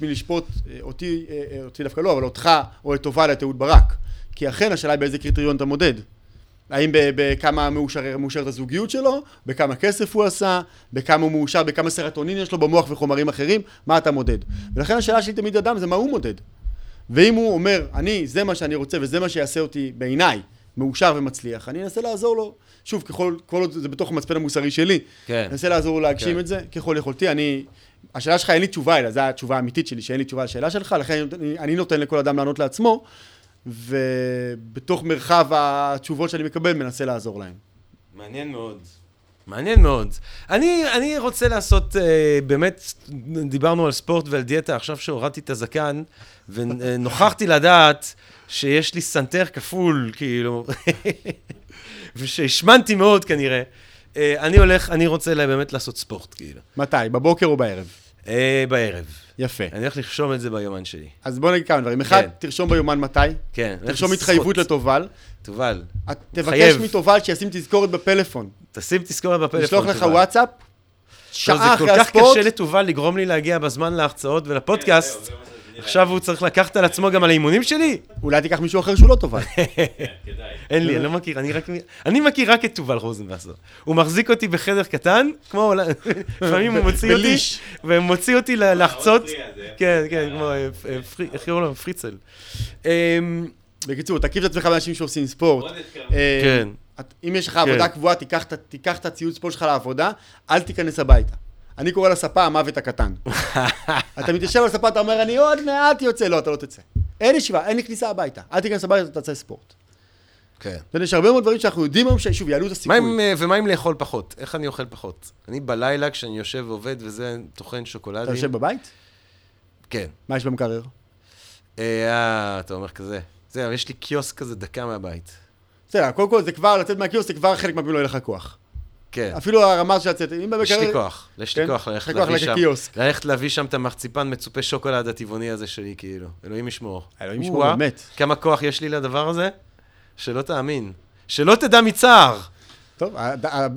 מלשפוט, אה, אותי, אה, אה, אותי דווקא לא, אבל אותך, או את טובה את אהוד ברק. כי אכן השאלה היא באיזה קריטריון אתה מודד. האם בכמה מאושר, מאושרת הזוגיות שלו, בכמה כסף הוא עשה, בכמה הוא מאושר, בכמה סרטונין יש לו במוח וחומרים אחרים, מה אתה מודד. ולכן השאלה שלי תמיד אדם זה מה הוא מודד. ואם הוא אומר, אני, זה מה שאני רוצה וזה מה שיעשה אותי בעיניי מאושר ומצליח, אני אנסה לעזור לו. שוב, ככל, כל עוד זה בתוך המצפן המוסרי שלי, כן. אני אנסה לעזור לו להגשים כן. את זה ככל יכולתי. אני, השאלה שלך אין לי תשובה אליה, זו התשובה האמיתית שלי, שאין לי תשובה לשאלה שלך, לכן אני, אני נותן לכל אדם לענות לעצמו, ובתוך מרחב התשובות שאני מקבל, מנסה לעזור להם. מעניין מאוד. מעניין מאוד. אני, אני רוצה לעשות, אה, באמת, דיברנו על ספורט ועל דיאטה, עכשיו שהורדתי את הזקן, ונוכחתי לדעת שיש לי סנטר כפול, כאילו, ושהשמנתי מאוד כנראה. אה, אני הולך, אני רוצה לה- באמת לעשות ספורט, כאילו. מתי? בבוקר או בערב? אה, בערב. יפה. אני הולך לרשום את זה ביומן שלי. אז בוא נגיד כמה דברים. אחד, כן. תרשום ביומן מתי, כן. תרשום. התחייבות לתובל, תובל, תבקש. מתובל שישים תזכורת בפלאפון, תשים תזכורת בפלאפון. לשלוח לך. וואטסאפ, שעה אחרי זה כל כך הספורט, קשה לתובל לגרום לי להגיע בזמן להרצאות זהו, ולפודקאסט. עכשיו הוא צריך לקחת על עצמו גם על האימונים שלי? אולי תיקח מישהו אחר שהוא לא טובל. כן. אין לי, אני לא מכיר, אני רק, אני מכיר רק את תובל רוזנבסר. הוא מחזיק אותי בחדר קטן, כמו, לפעמים הוא מוציא אותי, בליש. ומוציא אותי לחצות, הזה. כן, כן, כמו, אה, אה, פרי- איך קוראים לו? פריצל. אמ, בקיצור, תקיף את עצמך באנשים שעושים ספורט. אה, כן. אם יש לך כן. עבודה קבועה, תיקח את- תיקח את הציוד ספורט שלך לעבודה, אל תיכנס הביתה. אני קורא לספה המוות הקטן. אתה מתיישב על הספה, אתה אומר, אני עוד מעט יוצא. לא, אתה לא תצא. אין ישיבה, אין לי כניסה הביתה. אל תיכנס הביתה, אתה תעשה ספורט. כן. אתה יש הרבה מאוד דברים שאנחנו יודעים היום, ששוב, יעלו את הסיכוי. עם, אה, ומה עם לאכול פחות? איך אני אוכל פחות? אני בלילה, כשאני יושב ועובד וזה, טוחן אתה שוקולדים. יושב בבית? כן. מה יש במקרר? אה, אתה אומר כזה. זהו, יש לי קיוסק כזה דקה מהבית. בסדר, קודם כל זה כבר, לצאת מהקיוסק, זה כבר חלק מהפעמים לא יהיה לך כוח. כן. אפילו הרמה של לצאת, אם במקרר... יש לי כוח, יש לי כן? כוח יש ללכת לך כוח להביא ללכת שם, לקיוסק. ללכת להביא שם את המחציפן מצופה שוקולד הטבעוני הזה שלי, כאילו. אלוהים ישמור. אלוהים ישמור, באמת. כמה כוח יש לי לדבר הזה? שלא תאמין. שלא תדע מצער. טוב,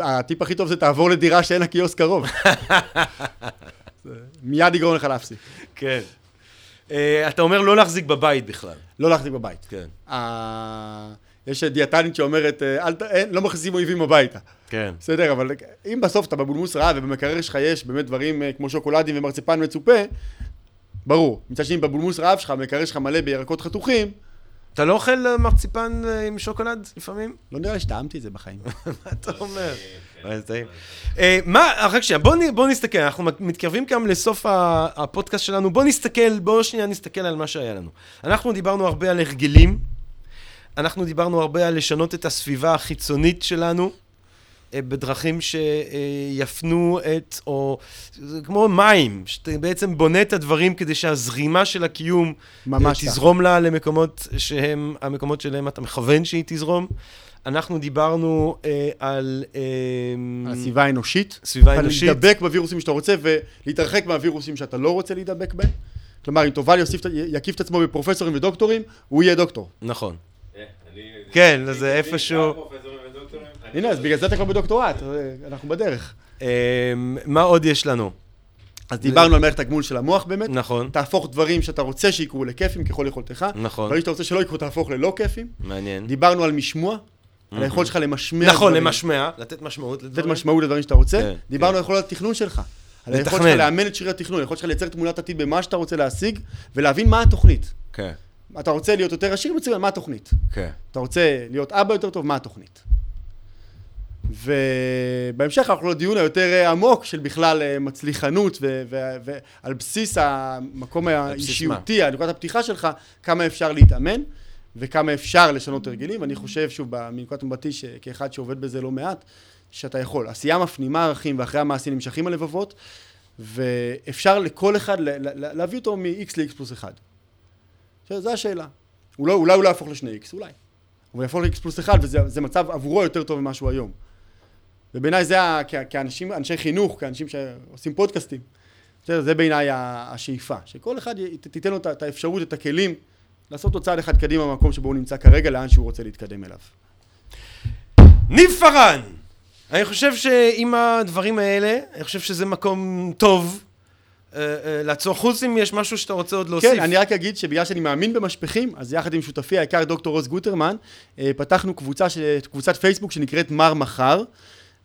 הטיפ הכי טוב זה תעבור לדירה שאין לה קיוסק קרוב. מיד יגרום לך להפסיק. כן. אה, אתה אומר לא להחזיק בבית בכלל. לא להחזיק בבית. כן. יש דיאטנית שאומרת, אה, אל ת... אין, לא מכניסים אויבים הביתה. כן. בסדר, אבל אם בסוף אתה בבולמוס רעב ובמקרר שלך יש באמת דברים אה, כמו שוקולדים ומרציפן מצופה, ברור. מצד שני, בבולמוס רעב שלך, המקרר שלך מלא בירקות חתוכים, אתה לא אוכל אה, מרציפן אה, עם שוקולד לפעמים? לא נראה לי שטעמתי את זה בחיים. מה אתה אומר? אה. אה, מה, אה, רק שנייה, בוא נ- בוא נסתכל, אנחנו מתקרבים גם לסוף הפודקאסט שלנו, בוא נסתכל, בוא שנייה נסתכל על מה שהיה לנו. אנחנו דיברנו הרבה על הרגלים, אנחנו דיברנו הרבה על לשנות את הסביבה החיצונית שלנו, אה, בדרכים שיפנו את, או זה כמו מים, שאתה בעצם בונה את הדברים כדי שהזרימה של הקיום ממש אה, ככה. תזרום לה למקומות שהם המקומות שלהם אתה מכוון שהיא תזרום. אנחנו דיברנו אה, על... אה, על הסביבה האנושית. סביבה אנושית. להידבק בווירוסים שאתה רוצה ולהתרחק מהווירוסים שאתה לא רוצה להידבק בהם. כלומר, אם תובל יקיף את עצמו בפרופסורים ודוקטורים, הוא יהיה דוקטור. נכון. כן, אני- איפשהו- הנה, אז בגלל זה אתה כבר בדוקטורט, אה, אנחנו בדרך. אה, מה עוד יש לנו? אז דיברנו על מערכת הגמול של המוח באמת. נכון, תהפוך דברים שאתה רוצה שיקרו לכיפים ככל יכולתך. נכון, דברים שאתה רוצה שלא יקרו, תהפוך ללא כיפים. מעניין. דיברנו על משמוע, על היכולת שלך למשמע נכון. למשמע, לתת משמעות לתת לדברים. משמעות לדברים שאתה רוצה. כן, דיברנו כן. על יכולת התכנון שלך. על היכולת. שלך לאמן את שרירי התכנון, היכולת שלך לייצר תמונת עתיד במה שאתה רוצה להשיג, ולהבין מה התוכנית. כן, אתה רוצה להיות יותר עשיר, מצוין, מה התוכנית? כן. אתה רוצה להיות אבא יותר טוב, מה התוכנית? ובהמשך אנחנו לדיון היותר אה, עמוק של בכלל אה, מצליחנות ועל בסיס המקום האישיותי, נקודת הפתיחה שלך, כמה אפשר להתאמן וכמה אפשר לשנות הרגלים. אני חושב, שוב, מנקודת מבטי, כאחד שעובד בזה לא מעט, שאתה יכול. עשייה מפנימה ערכים ואחרי המעשים נמשכים הלבבות, ואפשר לכל אחד להביא אותו מ-x ל-x פלוס 1. עכשיו, זו השאלה. אולי, אולי הוא לא יהפוך ל-2x, אולי. הוא יהפוך ל-x פלוס 1, וזה זה מצב עבורו יותר טוב ממה שהוא היום. ובעיניי זה, כאנשים, אנשי חינוך, כאנשים שעושים פודקאסטים, בסדר, זה בעיניי השאיפה. שכל אחד תיתן לו את האפשרות, את הכלים, לעשות אותו צעד אחד קדימה במקום שבו הוא נמצא כרגע, לאן שהוא רוצה להתקדם אליו. ניב פארן! אני חושב שעם הדברים האלה, אני חושב שזה מקום טוב לעצור, חוץ אם יש משהו שאתה רוצה עוד להוסיף. כן, אני רק אגיד שבגלל שאני מאמין במשפכים, אז יחד עם שותפי היקר דוקטור רוז גוטרמן, אה, פתחנו קבוצה, ש- קבוצת פייסבוק שנקראת מר מחר,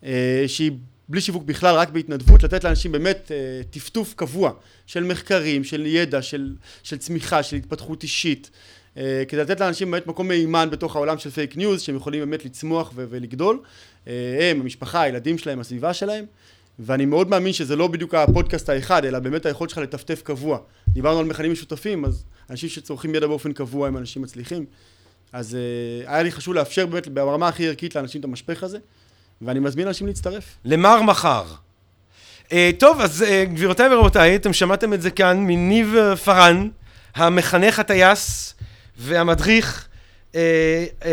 אה, שהיא בלי שיווק בכלל, רק בהתנדבות, לתת לאנשים באמת אה, טפטוף קבוע של מחקרים, של ידע, של, של צמיחה, של התפתחות אישית, אה, כדי לתת לאנשים באמת מקום מהימן בתוך העולם של פייק ניוז, שהם יכולים באמת לצמוח ו- ולגדול. אה, הם, המשפחה, הילדים שלהם, הסביבה שלהם. ואני מאוד מאמין שזה לא בדיוק הפודקאסט האחד, אלא באמת היכולת שלך לטפטף קבוע. דיברנו על מכנים משותפים, אז אנשים שצורכים ידע באופן קבוע הם אנשים מצליחים. אז uh, היה לי חשוב לאפשר באמת ברמה הכי ערכית לאנשים את המשפך הזה, ואני מזמין אנשים להצטרף. למר מחר. Uh, טוב, אז uh, גבירותיי ורבותיי, אתם שמעתם את זה כאן מניב פארן, המחנך הטייס והמדריך, uh, uh, uh,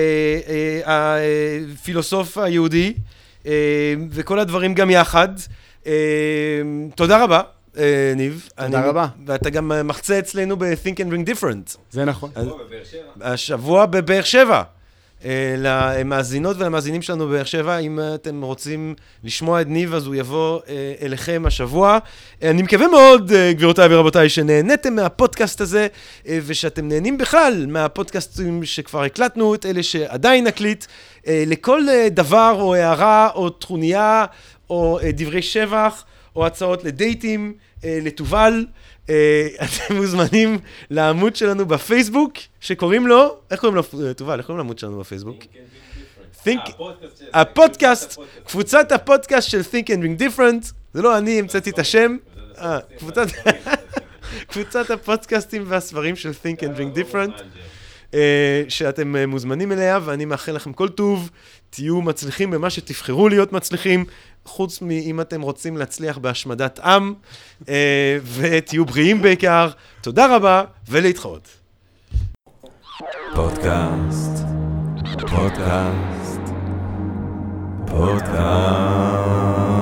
הפילוסוף היהודי, uh, וכל הדברים גם יחד. Uh, תודה רבה, uh, ניב. תודה אני- רבה. ואתה גם אה, מחצה אצלנו ב-Think and Bring Different. זה נכון. פה בבאר שבע. השבוע בבאר שבע. אה, למאזינות ולמאזינים שלנו בבאר שבע, אם אתם רוצים לשמוע את ניב, אז הוא יבוא אה, אליכם השבוע. אה, אני מקווה מאוד, גבירותיי ורבותיי, שנהניתם מהפודקאסט הזה, ושאתם נהנים בכלל מהפודקאסטים שכבר הקלטנו, את אלה שעדיין נקליט. לכל דבר או הערה או טרוניה או דברי שבח או הצעות לדייטים, לתובל, אתם מוזמנים לעמוד שלנו בפייסבוק, שקוראים לו, איך קוראים לו, אה, תובל, איך קוראים לעמוד שלנו בפייסוק? Think- הפודקאסט של- הפודקאסט. קבוצת הפודקאסט של Think and Bring Different, זה לא אני המצאתי את השם, אה, קבוצת- הפודקאסטים והספרים של Think and Bring Different. אה, שאתם אה, מוזמנים אליה, ואני מאחל לכם כל טוב, תהיו מצליחים במה שתבחרו להיות מצליחים, חוץ מאם אתם רוצים להצליח בהשמדת עם, אה, ותהיו בריאים בעיקר. תודה רבה, ולהתחאות. פודקאסט, פודקאסט, פודקאסט.